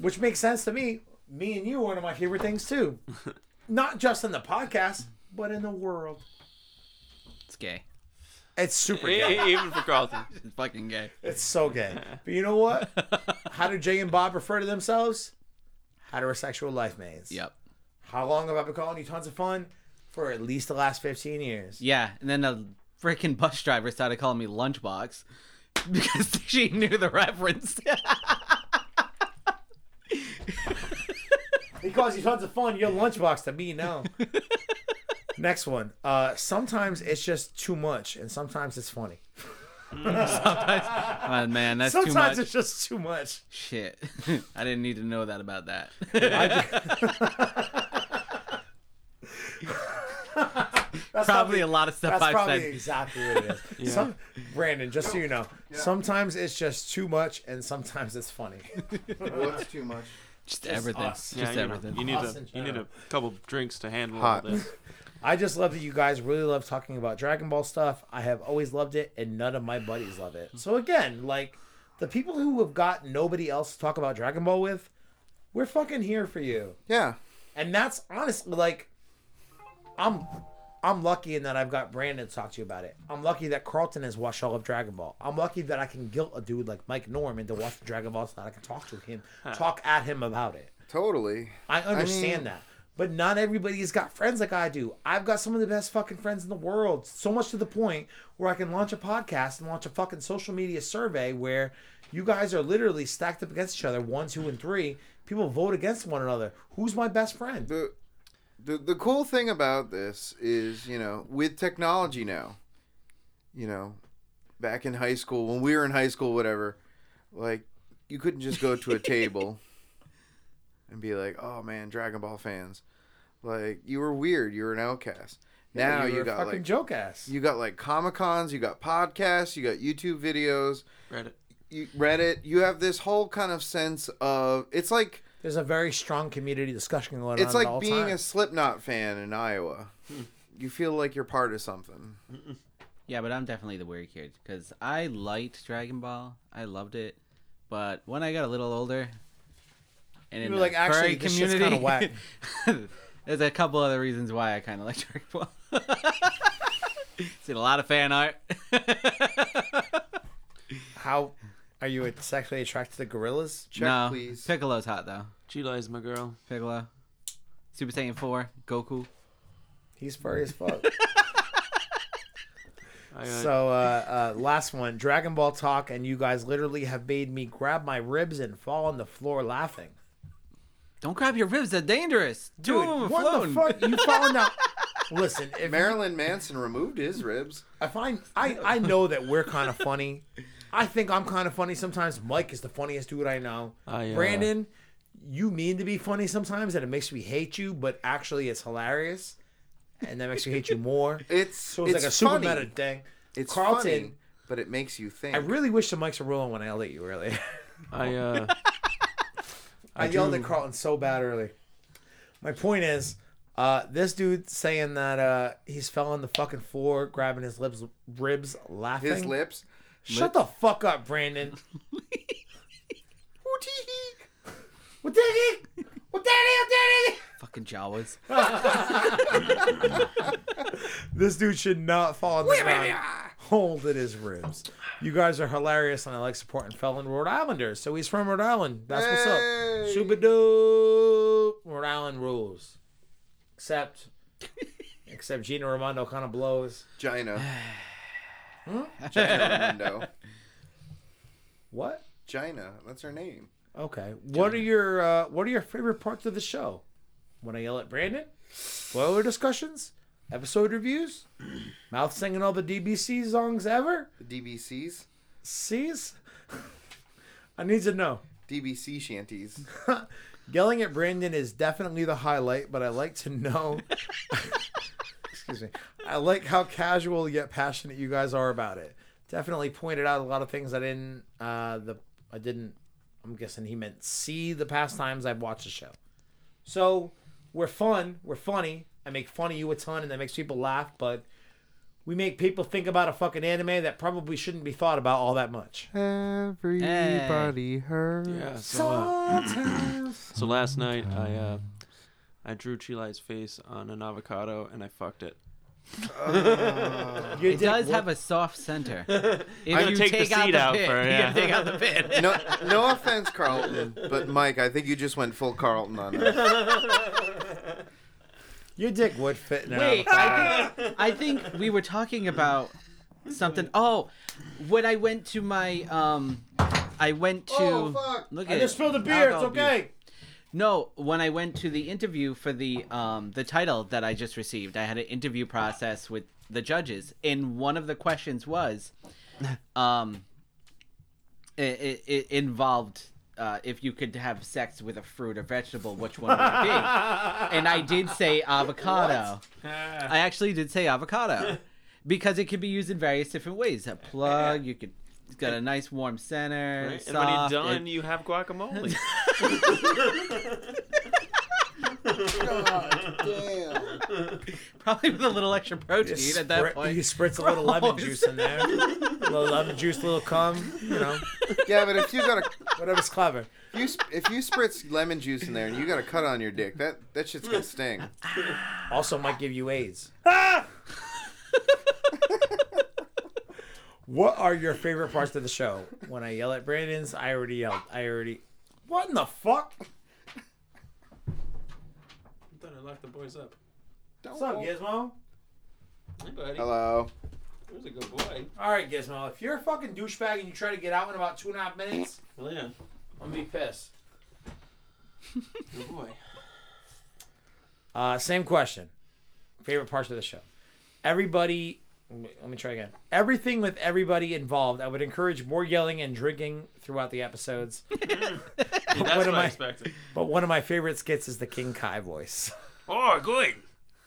which makes sense to me. Me and you are one of my favorite things too, not just in the podcast, but in the world.
It's gay.
It's super gay.
Even for Carlton.
It's fucking gay.
It's so gay. But you know what? How do Jay and Bob refer to themselves? Heterosexual life mates.
Yep.
How long have I been calling you tons of fun? For at least the last 15 years.
Yeah, and then the freaking bus driver started calling me Lunchbox because she knew the reference.
He calls you tons of fun. You're lunchbox to me now. Next one. Uh, sometimes it's just too much, and sometimes it's funny.
Sometimes, oh, man, that's too
sometimes
much.
it's just too much.
Shit, I didn't need to know that about that.
That's
Probably a lot of stuff
That's
I've
probably
said.
exactly what it is. Some, Brandon, just so you know, sometimes it's just too much, and sometimes it's funny.
What's too much?
Just everything.
us.
Yeah,
Just
you, know,
everything.
you need
Us
a you need a couple drinks to handle
Hot.
all this.
I just love that you guys really love talking about Dragon Ball stuff. I have always loved it, and none of my buddies love it. So again, like the people who have got nobody else to talk about Dragon Ball with, we're fucking here for you.
Yeah.
And that's honestly like, I'm, I'm lucky in that I've got Brandon to talk to you about it. I'm lucky that Carlton has watched all of Dragon Ball. I'm lucky that I can guilt a dude like Mike Norman to watch Dragon Ball so that I can talk to him, talk at him about it.
Totally.
I understand
mean-
that. But not everybody's got friends like I do. I've got some of the best fucking friends in the world. So much to the point where I can launch a podcast and launch a fucking social media survey where you guys are literally stacked up against each other, one, two, and three. People vote against one another. Who's my best friend?
The, the the cool thing about this is, you know, with technology now, you know, back in high school when we were in high school, whatever, like you couldn't just go to a table and be like, "Oh man, Dragon Ball fans," like you were weird, you were an outcast. Now
were
you
a
got
fucking
like
joke ass.
you got like comic cons, you got podcasts, you got YouTube videos,
Reddit.
you, Reddit. You have this whole kind of sense of it's like
There's a very strong community discussion going on.
it's
at
like
all
being a. Slipknot fan in Iowa. You feel like you're part of something.
Yeah, but I'm definitely the weird kid because I liked Dragon Ball. I loved it, but when I got a little older, and in
were
the
like, "Actually,
furry
this shit's kinda whack."
there's a couple other reasons why I kind of like Dragon Ball. Seen a lot of fan art.
How are you sexually attracted to gorillas?
Check,
no,
please.
Piccolo's hot though.
Cheelai is my girl.
Piccolo, Super Saiyan Four, Goku.
He's furry as fuck. So, uh, uh, last one, Dragon Ball talk, and you guys literally have made me grab my ribs and fall on the floor laughing.
Don't grab your ribs; they're dangerous. Two
Dude,
of 'em
what
floating.
the fuck? You falling out. Listen, if
Marilyn Manson removed his ribs.
I find I I know that we're kind of funny. I think I'm kind of funny sometimes. Mike is the funniest dude I know.
I, uh,
Brandon, you mean to be funny sometimes, and it makes me hate you, but actually it's hilarious, and that makes me hate you more.
It's
So it's,
it's
like a super
funny.
meta thing.
It's
Carlton,
funny, but it makes you think.
I really wish the mics were rolling when I yelled at you earlier.
I uh,
I, yelled at Carlton so bad early. My point is, uh, this dude saying that uh, he's fell on the fucking floor, grabbing his lips, ribs, laughing.
his lips.
Shut the fuck up, Brandon. What did he? What did he? What did he?
Fucking Jawas.
This dude should not fall on the ground holding his ribs. You guys are hilarious, and I like supporting felon Rhode Islanders. So he's from Rhode Island. That's what's up.
Hey.
Super dope. Rhode Island rules. Except, except Gina Raimondo kind of blows.
Gina. Gina Raimondo.
What?
Gina. That's her name.
Okay. What are your uh, What are your favorite parts of the show? When I yell at Brandon? Spoiler discussions? Episode reviews? Mouth singing all the DBC songs ever?
The DBCs.
C's? I need to know.
DBC shanties.
Yelling at Brandon is definitely the highlight, but I like to know. Excuse me. I like how casual yet passionate you guys are about it. Definitely pointed out a lot of things I didn't. Uh, the I didn't. I'm guessing he meant see the past times I've watched the show. So we're fun. We're funny. I make fun of you a ton, and that makes people laugh. But we make people think about a fucking anime that probably shouldn't be thought about all that much.
Everybody hurts.
yeah. So, uh,
Sometimes.
so last night I uh, I drew Cheelai's face on an avocado and I fucked it.
You
It
did
does
what-
have a soft center. If
I'm gonna
you
take the
take out
seed
the
out
pit,
for-
you
yeah.
gotta take out the pit.
No, no offense, Carlton, but Mike, I think you just went full Carlton on that.
Your dick would fit in an
Wait. I think, I think we were talking about something. Oh, when I went to my um, I went to
Oh, fuck.
look at
I
just
spilled the beer. It's
Alcohol abuse. No, when I went to the interview for the um the title that I just received, I had an interview process with the judges, and one of the questions was, um, it, it, it involved uh, if you could have sex with a fruit or vegetable, which one would it be? and I did say avocado. I actually did say avocado because it could be used in various different ways. A plug, you could. It's got a nice warm center.
Right? And when you're
soft,
done,
it-
you have guacamole.
God damn.
Probably with a little extra protein
You
at that
sprit-
point.
You spritz a little lemon
Gross.
juice in there. a little lemon juice, a little cum. You know,
Yeah, but if you got a
whatever's clever.
you sp- if you spritz lemon juice in there and you got a cut on your dick, that that shit's gonna sting.
Also, might give you AIDS. what are your favorite parts of the show? When I yell at Brandon's, I already yelled. I already. What in the fuck?
I thought I locked the boys up.
What's up, Gizmo?
Hey, buddy.
Hello.
Who's a good boy?
All right, Gizmo. If you're a fucking douchebag and you try to get out in about two and a half minutes,
Well, yeah.
I'm gonna be pissed.
Good boy.
Uh, same question. Favorite parts of the show. Everybody. Let me, let me try again. Everything with everybody involved. I would encourage more yelling and drinking throughout the episodes.
Yeah, that's
What
what,
am
I
I-
expected.
But one of my favorite skits is the King Kai voice.
Oh, good.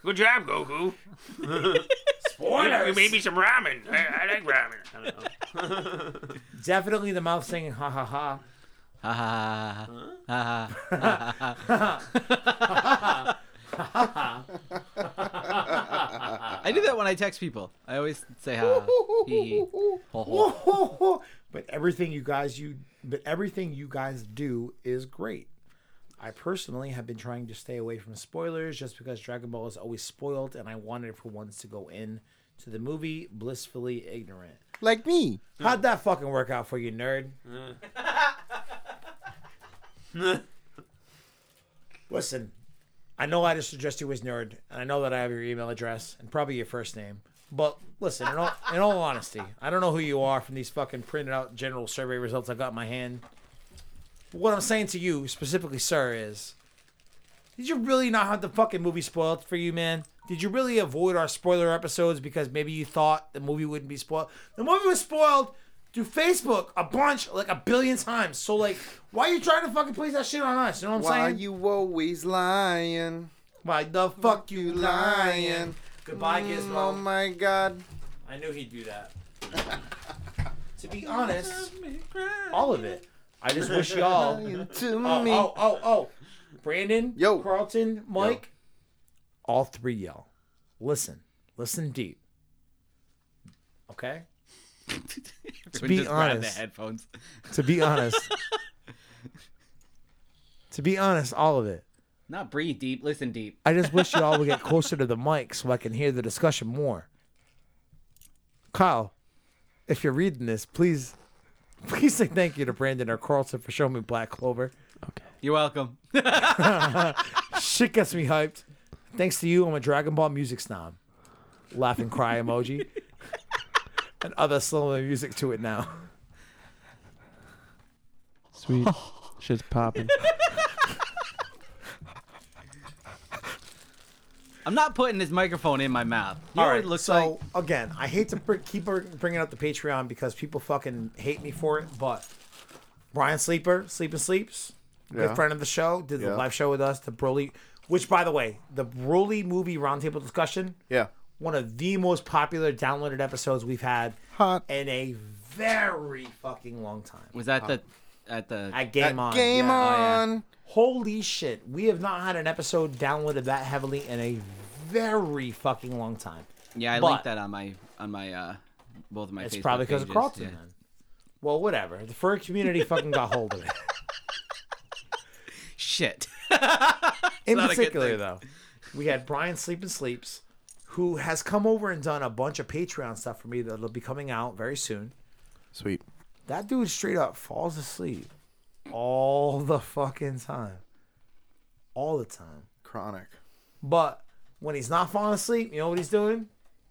Good job, Goku.
Spoilers.
You made me some ramen. I, I like ramen.
I don't know.
Definitely the mouth singing ha ha ha.
Ha ha ha ha ha ha. I do that when I text people. I always say ha. Hee hee. Ho, ho.
but everything you guys you but everything you guys do is great. I personally have been trying to stay away from spoilers just because Dragon Ball is always spoiled and I wanted for once to go in to the movie blissfully ignorant.
Like me.
How'd that fucking work out for you, nerd? Listen, I know I just addressed you as nerd, and I know that I have your email address and probably your first name. But listen, in all, in all honesty, I don't know who you are from these fucking printed out general survey results I got in my hand. What I'm saying to you specifically, sir, is did you really not have the fucking movie spoiled for you, man? Did you really avoid our spoiler episodes because maybe you thought the movie wouldn't be spoiled? The movie was spoiled through Facebook a bunch, like a billion times. So, like, why are you trying to fucking place that shit on us? You know what I'm
Why
saying?
Why you always lying?
Why the fuck you lying? Goodbye,
Mm,
Gizmo.
Oh my god.
I knew he'd do that. to be honest, all of it. I just wish y'all.
To
Oh,
me.
oh, oh, oh. Brandon,
Yo.
Carlton, Mike, all three yell. Listen, listen deep. Okay?
Everyone
be
just
honest.
the headphones.
To be honest, to be honest, all of it.
Not breathe deep. Listen deep.
I just wish y'all would get closer to the mic so I can hear the discussion more. Kyle, if you're reading this, please, please say thank you to Brandon or Carlson for showing me Black Clover. Okay.
You're welcome.
Shit gets me hyped. Thanks to you, I'm a Dragon Ball music snob. Laughing cry emoji. And other slow music to it now.
Sweet. Shit's popping.
I'm not putting this microphone in my mouth. You know
All
what
right,
it looks
so
like?
again, I hate to br- keep bringing up the Patreon because people fucking hate me for it, but Brian Sleeper, Sleep and Sleeps, good
Yeah.
friend of the show, did the
Yeah.
live show with us, the Broly, which by the way, the Broly movie roundtable discussion,
Yeah.
One of the most popular downloaded episodes we've had
Hot.
in a very fucking long time.
Was that the at the
At Game On.
Game
yeah.
Oh, yeah.
on.
Holy shit. We have not had an episode downloaded that heavily in a very fucking long time.
Yeah, I
But-
linked that on my on my uh both of my
It's
Facebook
probably because of
pages,
Carlton
yeah.
then. Well, whatever. The furry community fucking got hold of it.
Shit.
In
not a good
particular, though, we had Brian Sleep and Sleeps, who has come over and done a bunch of Patreon stuff for me that'll be coming out very soon.
Sweet.
That dude straight up falls asleep all the fucking time. All the time.
Chronic.
But when he's not falling asleep, you know what he's doing?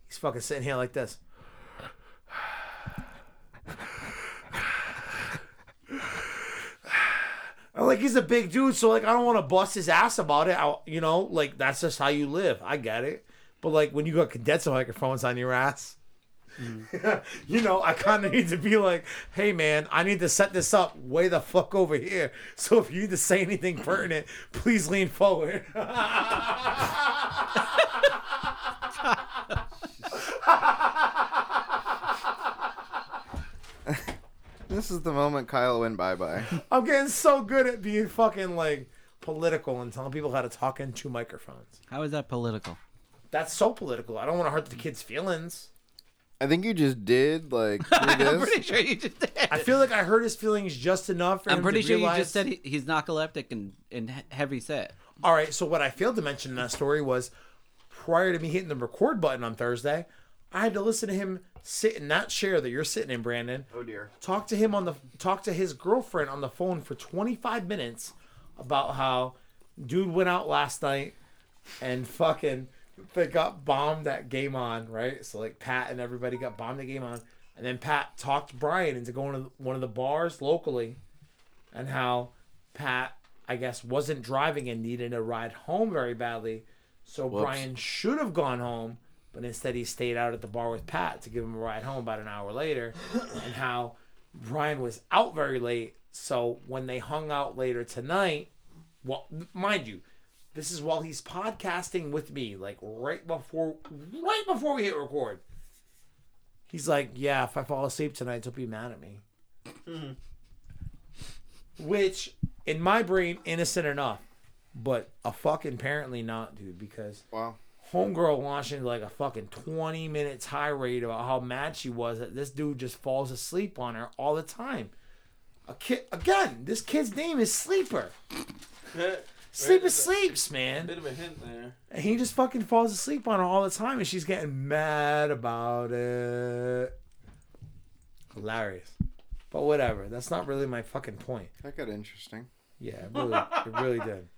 He's fucking sitting here like this. And, like he's a big dude, so like I don't want to bust his ass about it. I, you know, like that's just how you live. I get it. But like when you got condenser microphones on your ass, mm. you know, I kind of need to be like, hey man, I need to set this up way the fuck over here. So if you need to say anything pertinent, please lean forward.
this is the moment Kyle went bye bye.
I'm getting so good at being fucking like political and telling people how to talk into microphones.
How is that political?
That's so political. I don't want to hurt the kids' feelings.
I think you just did like
I'm
this.
pretty sure you just did.
I feel like I hurt his feelings just enough. For
I'm
him
pretty
to
sure you just said he, he's narcoleptic and, and he- heavy set.
All right. So what I failed to mention in that story was prior to me hitting the record button on Thursday, I had to listen to him sit in that chair that you're sitting in, Brandon.
Oh dear.
talk to him on the talk to his girlfriend on the phone for 25 minutes about how dude went out last night and fucking they got bombed at game on right? So like pat and everybody got bombed at game on. And then pat talked brian into going to one of the bars locally and how pat i guess wasn't driving and needed a ride home very badly. So brian should have gone home but instead he stayed out at the bar with Pat to give him a ride home about an hour later, and how Brian was out very late. So when they hung out later tonight, well, mind you, this is while he's podcasting with me, like right before, right before we hit record. He's like, "Yeah, if I fall asleep tonight, don't be mad at me." Mm-hmm. Which, in my brain, innocent enough, but a fucking apparently not, dude, because
Wow.
homegirl launching like a fucking 20 minute tirade about how mad she was that this dude just falls asleep on her all the time. A kid again, this kid's name is Sleeper. Sleeper sleeps, man.
Bit of a hint there.
And he just fucking falls asleep on her all the time and she's getting mad about it. Hilarious. But whatever. That's not really my fucking point.
That got interesting.
Yeah, it really, it really did.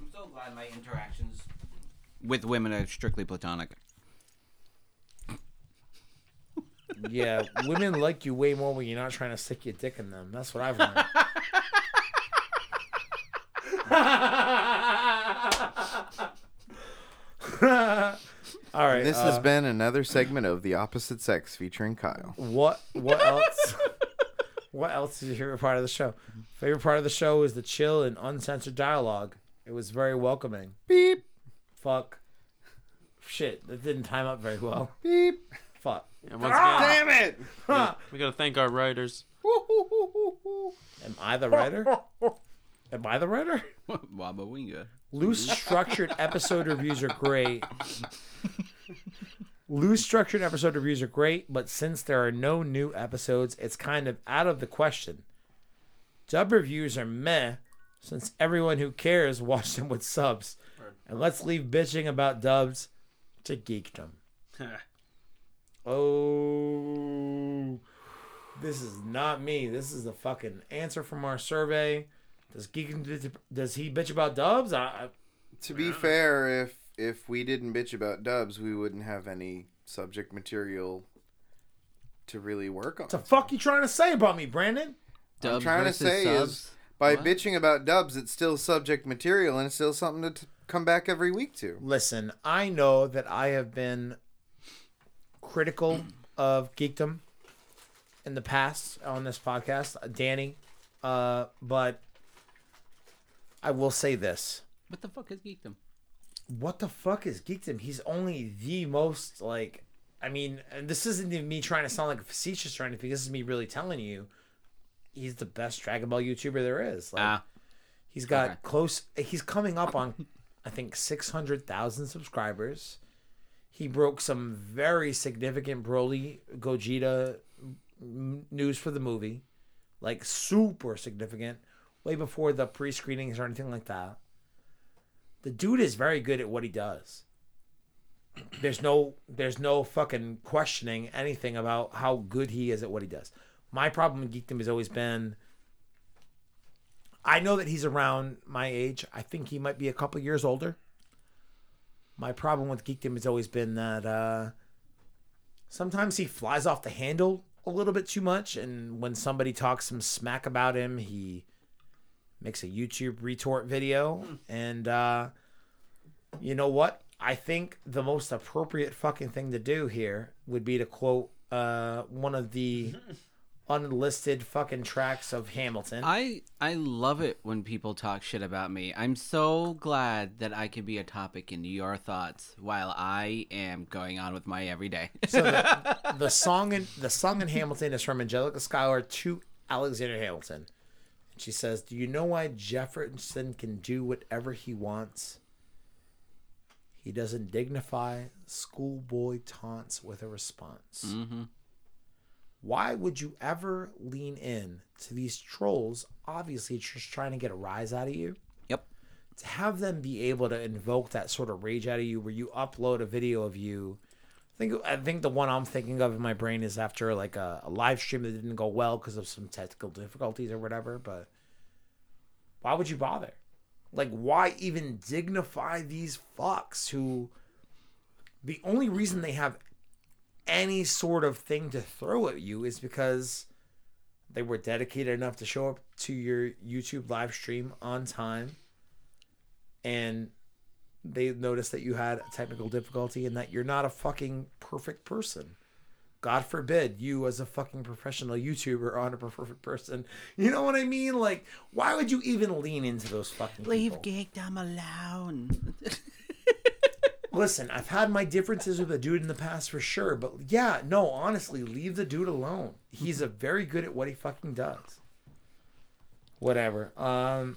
I'm so glad my interactions with women are strictly platonic.
Yeah, women like you way more when you're not trying to stick your dick in them. That's what I've learned. All right.
This
uh,
has been another segment of The Opposite Sex featuring Kyle.
what what else? what else is your favorite part of the show? Favorite part of the show is the chill and uncensored dialogue. It was very welcoming.
Beep,
Fuck. Shit, that didn't time up very well.
beep.
Fuck.
And once again,
Damn it!
we gotta thank our writers.
Am I the writer? Am I the writer?
Wabba winga.
Loose structured episode reviews are great. Loose structured episode reviews are great, but since there are no new episodes, it's kind of out of the question. Dub reviews are meh, since everyone who cares watched them with subs. And let's leave bitching about dubs to geekdom. Oh, this is not me. This is the fucking answer from our survey. Does geekdom does he bitch about dubs? I, I
To be fair, if if we didn't bitch about dubs, we wouldn't have any subject material to really work on.
What the fuck you trying to say about me, Brandon?
I'm trying to say
subs.
is by
What?
bitching about dubs, it's still subject material and it's still something to t- come back every week to.
Listen, I know that I have been critical of geekdom in the past on this podcast, Danny, uh, but I will say this.
What the fuck is geekdom?
What the fuck is geekdom? He's only the most like I mean, and this isn't even me trying to sound like a facetious or anything. This is me really telling you, he's the best Dragon Ball YouTuber there is. Like,
Ah,
He's got
Okay.
close. He's coming up on, I think, six hundred thousand subscribers. He broke some very significant Broly Gogeta news for the movie, like super significant, way before the pre-screenings or anything like that. The dude is very good at what he does. There's no, there's no fucking questioning anything about how good he is at what he does. My problem with geekdom has always been I know that he's around my age. I think he might be a couple years older. My problem with geekdom has always been that uh, sometimes he flies off the handle a little bit too much, and when somebody talks some smack about him, he makes a YouTube retort video. And uh, you know what? I think the most appropriate fucking thing to do here would be to quote uh, one of the unlisted fucking tracks of Hamilton.
I I love it when people talk shit about me. I'm so glad that I can be a topic in your thoughts while I am going on with my everyday.
so the, the song in the song in Hamilton is from Angelica Schuyler to Alexander Hamilton. And she says, "Do you know why Jefferson can do whatever he wants? He doesn't dignify schoolboy taunts with a response.
hmm
Why would you ever lean in to these trolls? Obviously, just trying to get a rise out of you."
Yep.
to have them be able to invoke that sort of rage out of you where you upload a video of you I think I think the one I'm thinking of in my brain is after like a, a live stream that didn't go well because of some technical difficulties or whatever. But why would you bother? Like, why even dignify these fucks who the only reason they have any sort of thing to throw at you is because they were dedicated enough to show up to your YouTube live stream on time and they noticed that you had a technical difficulty and that you're not a fucking perfect person. God forbid you as a fucking professional YouTuber aren't a perfect person. You know what I mean? Like, why would you even lean into those fucking
Leave
people?
Geekdom alone.
Listen, I've had my differences with the dude in the past for sure, but yeah, no, honestly, leave the dude alone. He's a very good at what he fucking does. Whatever. Um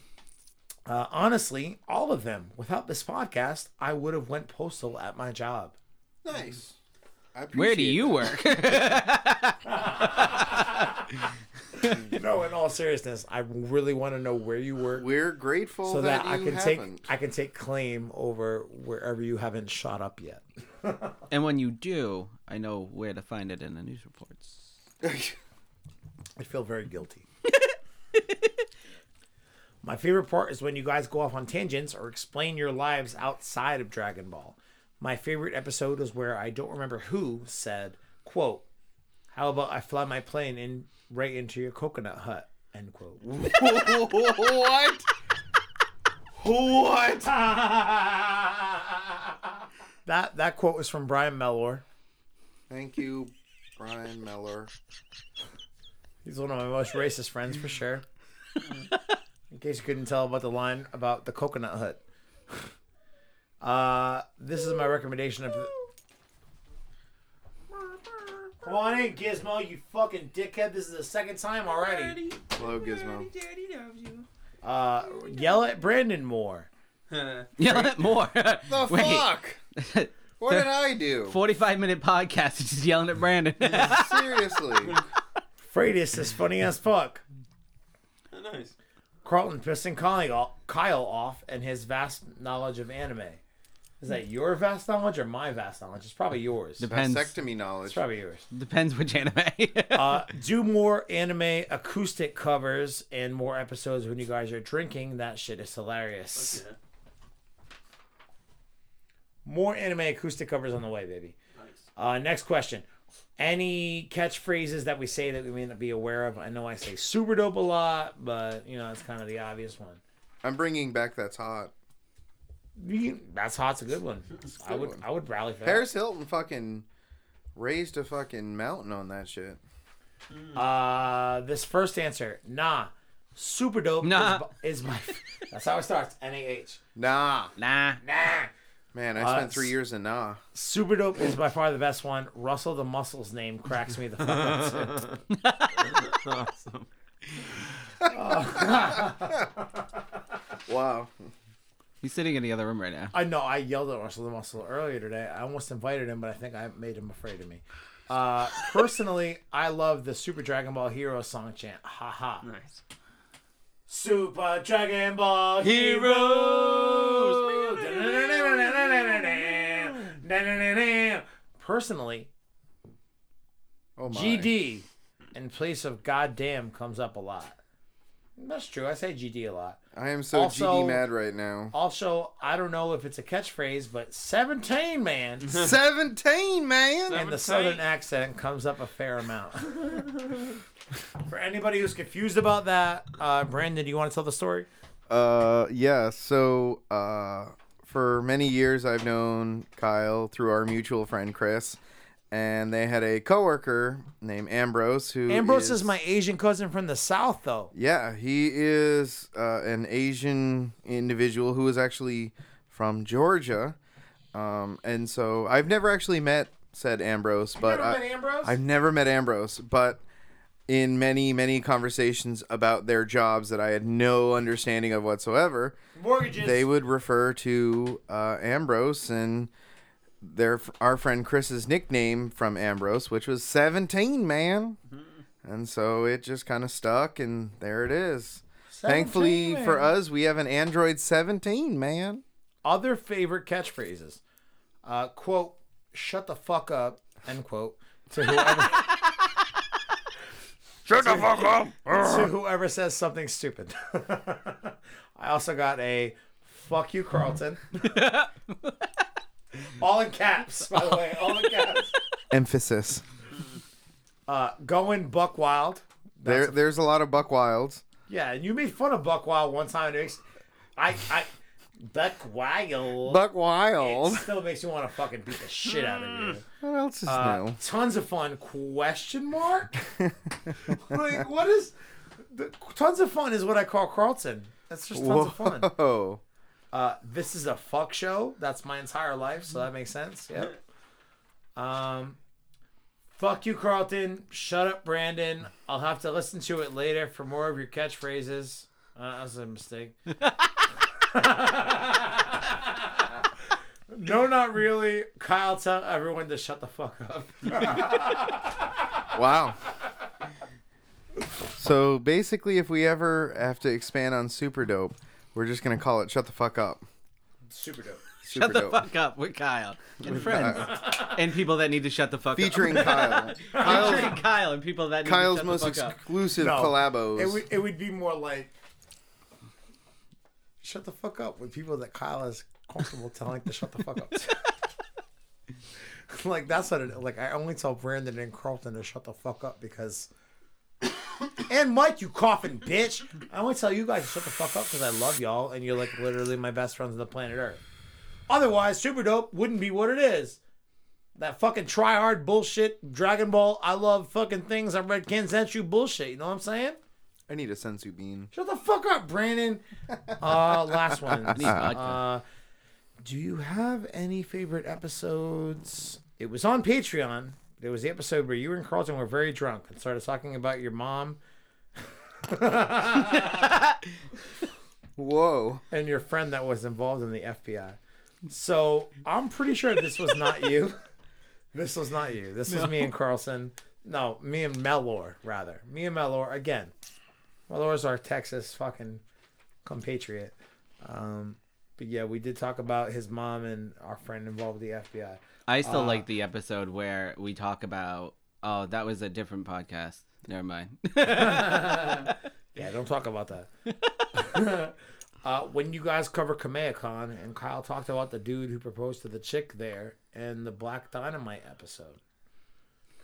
uh, honestly, all of them. Without this podcast, I would have went postal at my job.
Nice. I
Where do you
that.
work?
no, in all seriousness, I really want to know where you work
We're grateful
so
that,
that, I can
haven't.
take I can take claim over wherever you haven't shot up yet.
and when you do, I know where to find it in the news reports.
I feel very guilty. My favorite part is when you guys go off on tangents or explain your lives outside of Dragon Ball. My favorite episode is where I don't remember who said, quote, How about I fly my plane in right into your coconut hut? End quote.
what? what?
that that quote was from Brian Mellor.
Thank you, Brian Mellor.
He's one of my most racist friends for sure. In case you couldn't tell about the line about the coconut hut. Uh, this is my recommendation of. Come on in, Gizmo, you fucking dickhead. This is the second time already.
Hello, Gizmo.
Uh, yell at Brandon more.
Yell at more.
The
Wait.
fuck? What did I do?
45 minute podcast just yelling at Brandon.
Seriously.
Freitas is funny as fuck.
nice.
Carlton pissing Kyle Kyle off and his vast knowledge of anime. Is that your vast knowledge or my vast knowledge? It's probably yours.
Depends.
Vasectomy
It's probably yours.
Depends which anime.
uh, do more anime acoustic covers and more episodes when you guys are drinking. That shit is hilarious. More anime acoustic covers on the way, baby. Uh, next question. Any catchphrases that we say that we may not be aware of? I know I say super dope a lot, but you know it's kind of the obvious one.
I'm bringing back That's Hot.
You- That's hot's a good one. I
good
would
one.
I would rally for that.
Paris Hilton fucking raised a fucking mountain on that shit.
that. Uh, this first answer, nah. Super dope
Nah.
is, is my. That's how it starts. N A H.
Nah.
nah.
Nah.
Man, I
Uh,
spent three years in Nah.
Super dope is by far the best one. Russell the Muscle's name cracks me the fuck up too.
awesome.
Wow.
He's sitting in the other room right now.
I know I yelled at Russell the Muscle earlier today. I almost invited him, but I think I made him afraid of me. Uh, personally, I love the Super Dragon Ball Hero song chant. Ha ha.
Nice.
Super Dragon Ball Heroes. Personally,
Oh my.
GD in place of goddamn comes up a lot. That's true. I say GD a lot.
I am so
Also-
GD mad right now.
Also, I don't know if it's a catchphrase, but 17, man.
17, man!
and the southern accent comes up a fair amount. For anybody who's confused about that, uh, Brandon, do you want to tell the story?
Uh, yeah. So, uh, for many years, I've known Kyle through our mutual friend Chris, and they had a coworker named Ambrose who
Ambrose is my Asian cousin from the South, though.
Yeah, he is uh, an Asian individual who is actually from Georgia, um, and so I've never actually met said Ambrose, but I,
Ambrose?
I've never met Ambrose, but in many many conversations about their jobs that I had no understanding of whatsoever,
Mortgages.
they would refer to uh, Ambrose and their our friend Chris's nickname from Ambrose, which was Seventeen Man, and so it just kind of stuck, and there it is.
17,
Thankfully for us, we have an Android 17, man.
Other favorite catchphrases. Uh, quote, shut the fuck up, end quote, to whoever,
Shut the fuck up.
to whoever says something stupid. I also got a fuck you, Carlton. all in caps, by the way, all in caps.
Emphasis.
Uh, going buck wild.
There,
a-
there's a lot of Buck Wilds.
yeah, and you made fun of Buck Wild one time. I, I, Buck Wild.
Buck Wild.
It still makes you want to fucking beat the shit out of you.
What else is
Uh,
new?
tons of fun? Question mark. like what is? The, tons of fun is what I call Carlton. That's just tons of fun.
Whoa.
Uh, this is a fuck show. That's my entire life, so that makes sense. Yep. Um, fuck you, Carlton. Shut up, Brandon. I'll have to listen to it later for more of your catchphrases. Uh, that was a mistake. no, not really. Kyle, tell everyone to shut the fuck up.
Wow. So basically, if we ever have to expand on Super Dope, we're just gonna call it "Shut the Fuck Up."
Super dope.
Super
Shut the
Dope.
fuck up with Kyle and friends and people that need to shut the fuck up.
Featuring
up.
Kyle.
Featuring
Kyle's,
Kyle and people that need
Kyle's
to shut
most
the fuck up.
Kyle's most exclusive
No,
collabos.
It would, it would be more like, shut the fuck up with people that Kyle is comfortable telling to shut the fuck up. like that's what it like. I only tell Brandon and Carlton to shut the fuck up because. and Mike, you coughing bitch! I only tell you guys to shut the fuck up because I love y'all and you're like literally my best friends on the planet Earth. Otherwise, Super Dope wouldn't be what it is. That fucking try hard bullshit, Dragon Ball, I love fucking things, I read Kanzenshuu bullshit, you know what I'm saying?
I need a senzu bean.
Shut the fuck up, Brandon. Uh, last one. Uh, do you have any favorite episodes? It was on Patreon. There was the episode where you and Carlton were very drunk and started talking about your mom
Whoa.
and your friend that was involved in the FBI. So I'm pretty sure this was not you. This was not you. This was me and Carlson. No, me and Mellor, rather. Me and Mellor, again. Mellor's our Texas fucking compatriot. Um, but yeah, we did talk about his mom and our friend involved with the FBI.
I still
Uh,
like the episode where we talk about. Oh, that was a different podcast. Never mind.
Yeah, don't talk about that. uh, when you guys cover KamehaCon and Kyle talked about the dude who proposed to the chick there and the Black Dynamite episode.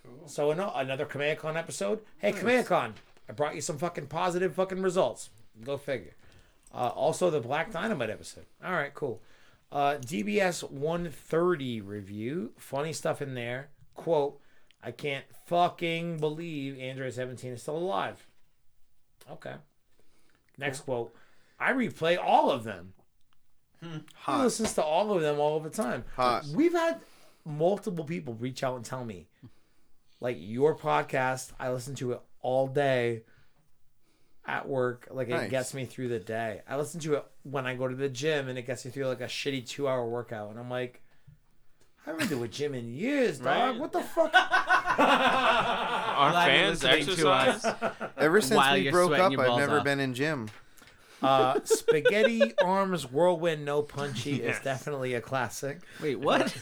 Cool. So another KamehaCon episode. Hey, KamehaCon, I brought you some fucking positive fucking results. Go figure. Uh, also, the Black Dynamite episode. All right, cool. Uh, DBS 130 review. Funny stuff in there. Quote, I can't fucking believe Android 17 is still alive. Okay. Next quote. I replay all of them. He
Hot.
listens to all of them all the time.
Hot.
We've had multiple people reach out and tell me, like your podcast, I listen to it all day at work. Like it
Nice.
gets me through the day. I listen to it when I go to the gym, and it gets me through like a shitty two-hour workout. And I'm like, I haven't been to a gym in years, dog.
Right.
What the fuck?
Our
Glad you're
fans
listening to
exercise.
us.
Ever since
While
we broke up, I've never
off.
been in gym.
Uh, spaghetti arms whirlwind no punchy is definitely a classic.
Wait, what?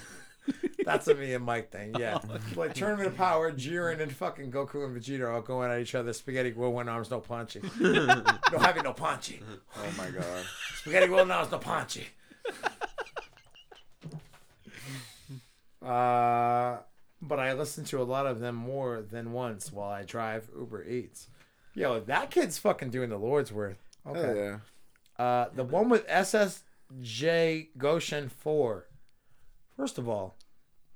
That's a me and Mike thing, yeah. like Tournament of Power, Jiren and fucking Goku and Vegeta are all going at each other. Spaghetti whirlwind arms no punchy. no having no punchy.
Oh my god.
Spaghetti whirlwind arms no punchy. Uh, but I listen to a lot of them more than once while I drive Uber Eats. Yo, that kid's fucking doing the Lord's worth. Okay.
Oh yeah.
Uh, the one with SSJ Goshen 4. First of all,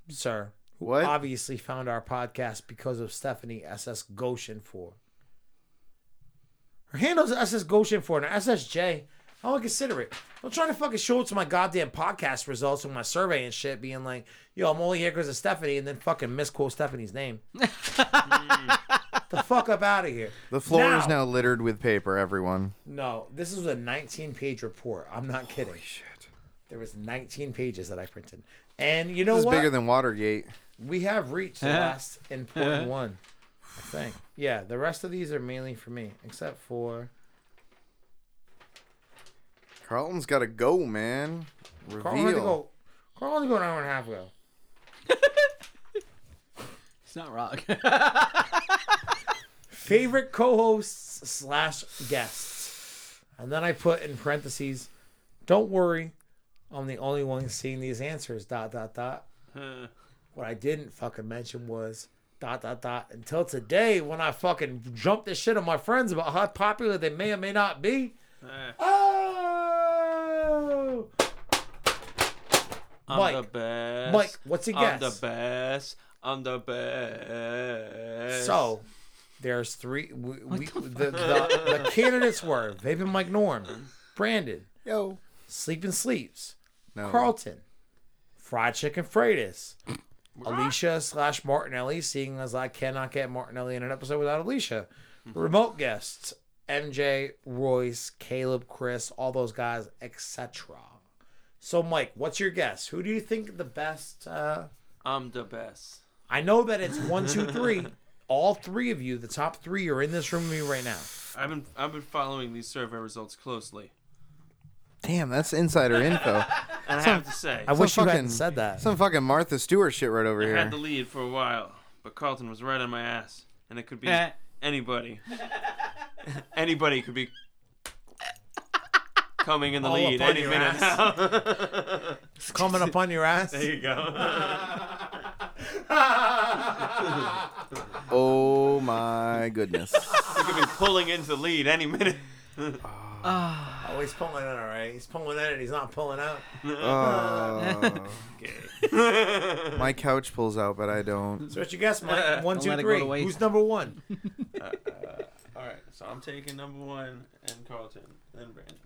sir,
What?
obviously found our podcast because of Stephanie SS Goshen for. Her handle's SS Goshen for, and her SSJ. I don't consider it. Don't try to fucking show it to my goddamn podcast results with my survey and shit, being like, yo, I'm only here because of Stephanie, and then fucking misquote Stephanie's name. the fuck up out of here.
The floor is
Now-
now littered with paper, everyone.
No, this is a 19 page report. I'm not kidding. Shit. There was 19 pages that I printed. And you know
This is
what?
bigger than Watergate.
we have reached the last important one. I think. Yeah, the rest of these are mainly for me, except for
Carlton's got to go, man.
Carl had to
Reveal.
go. Carl had to go an hour and a half ago.
It's not rock.
Favorite co-hosts slash guests, and then I put in parentheses, "Don't worry, I'm the only one seeing these answers." Dot dot dot.
Huh.
What I didn't fucking mention was dot dot dot until today when I fucking jumped this shit on my friends about how popular they may or may not be.
Eh,
Oh,
I'm
Mike.
the best.
Mike, what's your
I'm the best. I'm the best.
So there's three. We, we, the, the, the candidates were Vaping Mike Norm, Brandon,
Yo.
Sleeping Sleeps,
No.
Carlton, Fried Chicken Freitas, Alicia slash Martinelli, seeing as I cannot get Martinelli in an episode without Alicia. Remote guests, MJ, Royce, Caleb, Chris, all those guys, etc. So, Mike, what's your guess? Who do you think the best? Uh,
I'm the best.
I know that it's one, two, three. All three of you, the top three, are in this room with me right now.
I've been I've been following these survey results closely,
Damn, that's insider info.
and I have to say,
I wish you hadn't said that.
Some fucking Martha Stewart shit right over
I
here.
had the lead for a while, but Carlton was right on my ass, and it could be
Eh.
anybody. anybody could be coming in the
All
lead
up on
any
your
minute
ass.
now.
Coming up on your ass.
there you go.
Oh my goodness.
he could be pulling into the lead any minute.
Oh, he's pulling in, all right. He's pulling in and he's not pulling out.
Uh,
Okay.
my couch pulls out, but I don't.
So what you guess, Mike? One,
Don't
two,
let it go
three.
to waste.
Who's number one?
All right, so I'm taking number one and Carlton, then Brandon.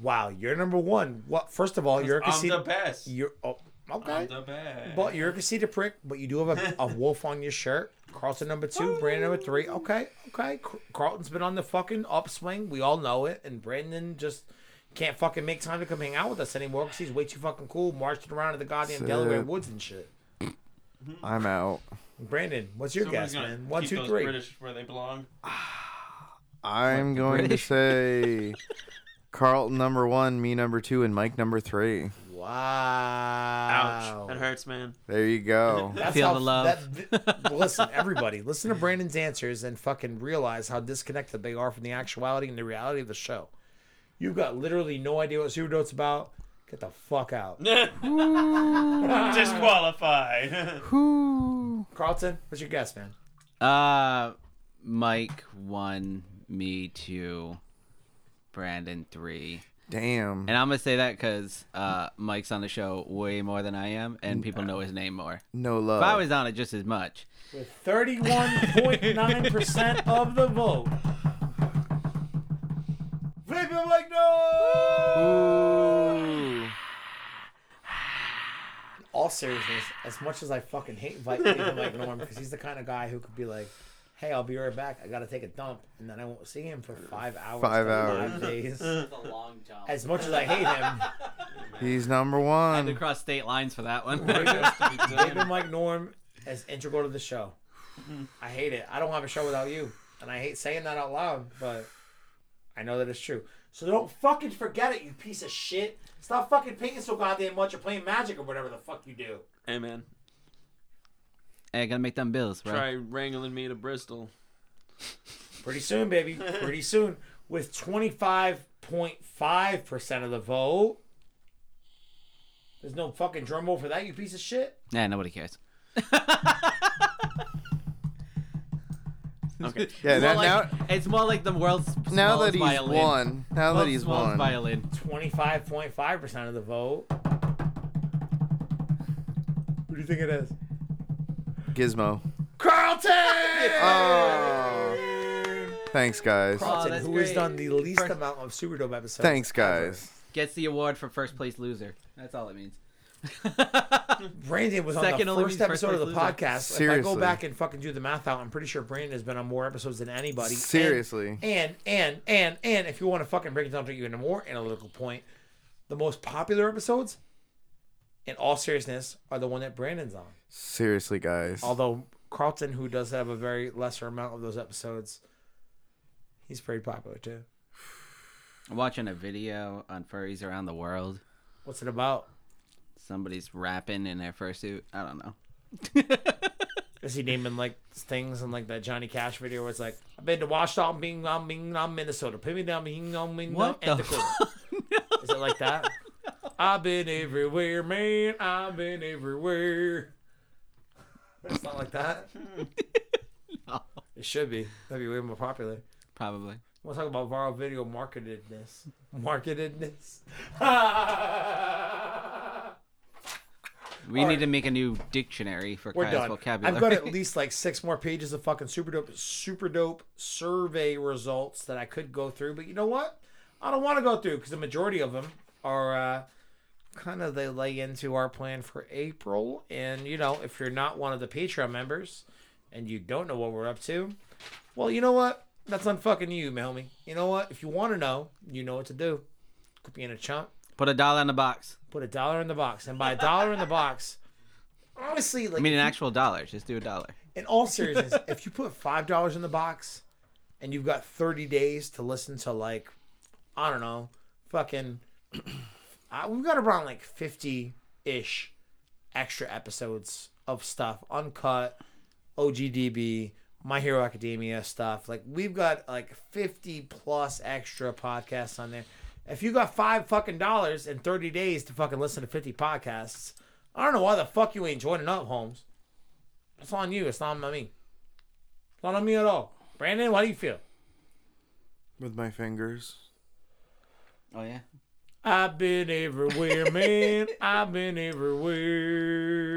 Wow, you're number one. What? First of all, you're a
I'm the best.
You're oh, okay.
I'm the best.
But you're a conceited prick. But you do have a, a wolf on your shirt. Carlton number two, Brandon number three. Okay, okay. Carlton's been on the fucking upswing. We all know it. And Brandon just can't fucking make time to come hang out with us anymore because he's way too fucking cool, marching around in the goddamn
Sit.
Delaware woods and shit. Mm-hmm.
I'm out.
Brandon, what's your
Somebody's
guess,
gonna
man? One,
keep
two,
those
three.
British where they belong.
I'm going to say Carlton number one, me number two, and Mike number three.
Wow.
Ouch. That hurts, man.
There you go.
That's
Feel
how,
the love.
That, th- listen, everybody, listen to Brandon's answers and fucking realize how disconnected they are from the actuality and the reality of the show. You've got literally no idea what Super Dope's about. Get the fuck out.
Disqualified.
Carlton, what's your guess, man?
Uh, Mike one, me two, Brandon three.
Damn.
And I'm gonna say that because uh, Mike's on the show way more than I am, and people know his name more.
No love.
If
love.
I was on it just as much,
With 31.9% of the vote. Vaping like no! All seriousness, as much as I fucking hate Vi- Vaping Mike Norm because he's the kind of guy who could be like, "Hey, I'll be right back. I gotta take a dump," and then I won't see him for five hours,
Five hours.
five days.
a long jump.
As much as I hate him,
He's number one.
I had to
one.
cross state lines for that one.
Vaping Mike Norm is integral to the show. I hate it. I don't have a show without you, and I hate saying that out loud, but I know that it's true. So don't fucking forget it, you piece of shit. Stop fucking painting so goddamn much or playing magic or whatever the fuck you do.
hey, man.
Hey, I gotta make them bills, bro.
Try wrangling me to Bristol.
Pretty soon, baby. Pretty soon. With 25.5% of the vote. There's no fucking drum roll for that, you piece of shit.
Nah, nobody cares.
Okay.
Yeah,
It's
that,
more
now
like, it's more like the world's
now that he's
violin.
won, now that he's won,
violin.
25.5% of the vote. Who do you think it is?
Gizmo.
Carlton.
Oh. Thanks, guys.
Carlton, oh,
that's
who has
great.
done the least
First-
amount of Super Dope episodes.
Thanks,
ever.
guys.
Gets the award for first place loser. That's all it means.
Brandon was on the
only
first
means first
episode of the
place loser.
podcast. If I
Seriously.
go back and fucking do the math out, I'm pretty sure Brandon has been on more episodes than anybody. And-
Seriously.
And and and and if you want to fucking break it down to even a more analytical point, the most popular episodes, in all seriousness, are the one that Brandon's on.
Seriously, guys.
Although Carlton, who does have a very lesser amount of those episodes, he's pretty popular too.
I'm watching a video on furries around the world.
What's it about?
Somebody's rapping in their fursuit. I don't know.
Is he naming like things and like that Johnny Cash video where it's like, I've been to Washington, Bing, Bing, Bing, Bing, Minnesota. Put me down, Bing, Bing, Bing,
What
and
the
Dakota. Is it like that? I've been everywhere, man. I've been everywhere. It's not like that.
No.
It should be. That'd be way more popular.
Probably.
We'll talk about viral video marketedness. Marketedness.
We
All
need
right.
to make a new dictionary for
We're
Kyle's
done.
vocabulary.
I've got at least like six more pages of fucking super dope, super dope survey results that I could go through. But you know what? I don't want to go through because the majority of them are uh, kind of they lay into our plan for April. And you know, if you're not one of the Patreon members and you don't know what we're up to, well, you know what? That's unfucking you, homie. You know what? If you want to know, you know what to do. Could be in a chunk
Put a dollar in the box.
put a dollar in the box and by a dollar in the box honestly like
I mean, an actual dollar. Just do a dollar.
in all seriousness if you put five dollars in the box and you've got 30 days to listen to like i don't know fucking uh, we've got around like 50-ish extra episodes of stuff uncut ogdb my hero academia stuff like we've got like 50 plus extra podcasts on there if you got five fucking dollars in 30 days to fucking listen to 50 podcasts i don't know why the fuck you ain't joining up holmes it's on you. It's not on me. It's not on me at all. Brandon, how do you feel?
With my fingers.
Oh yeah.
I've been everywhere, man. I've been everywhere.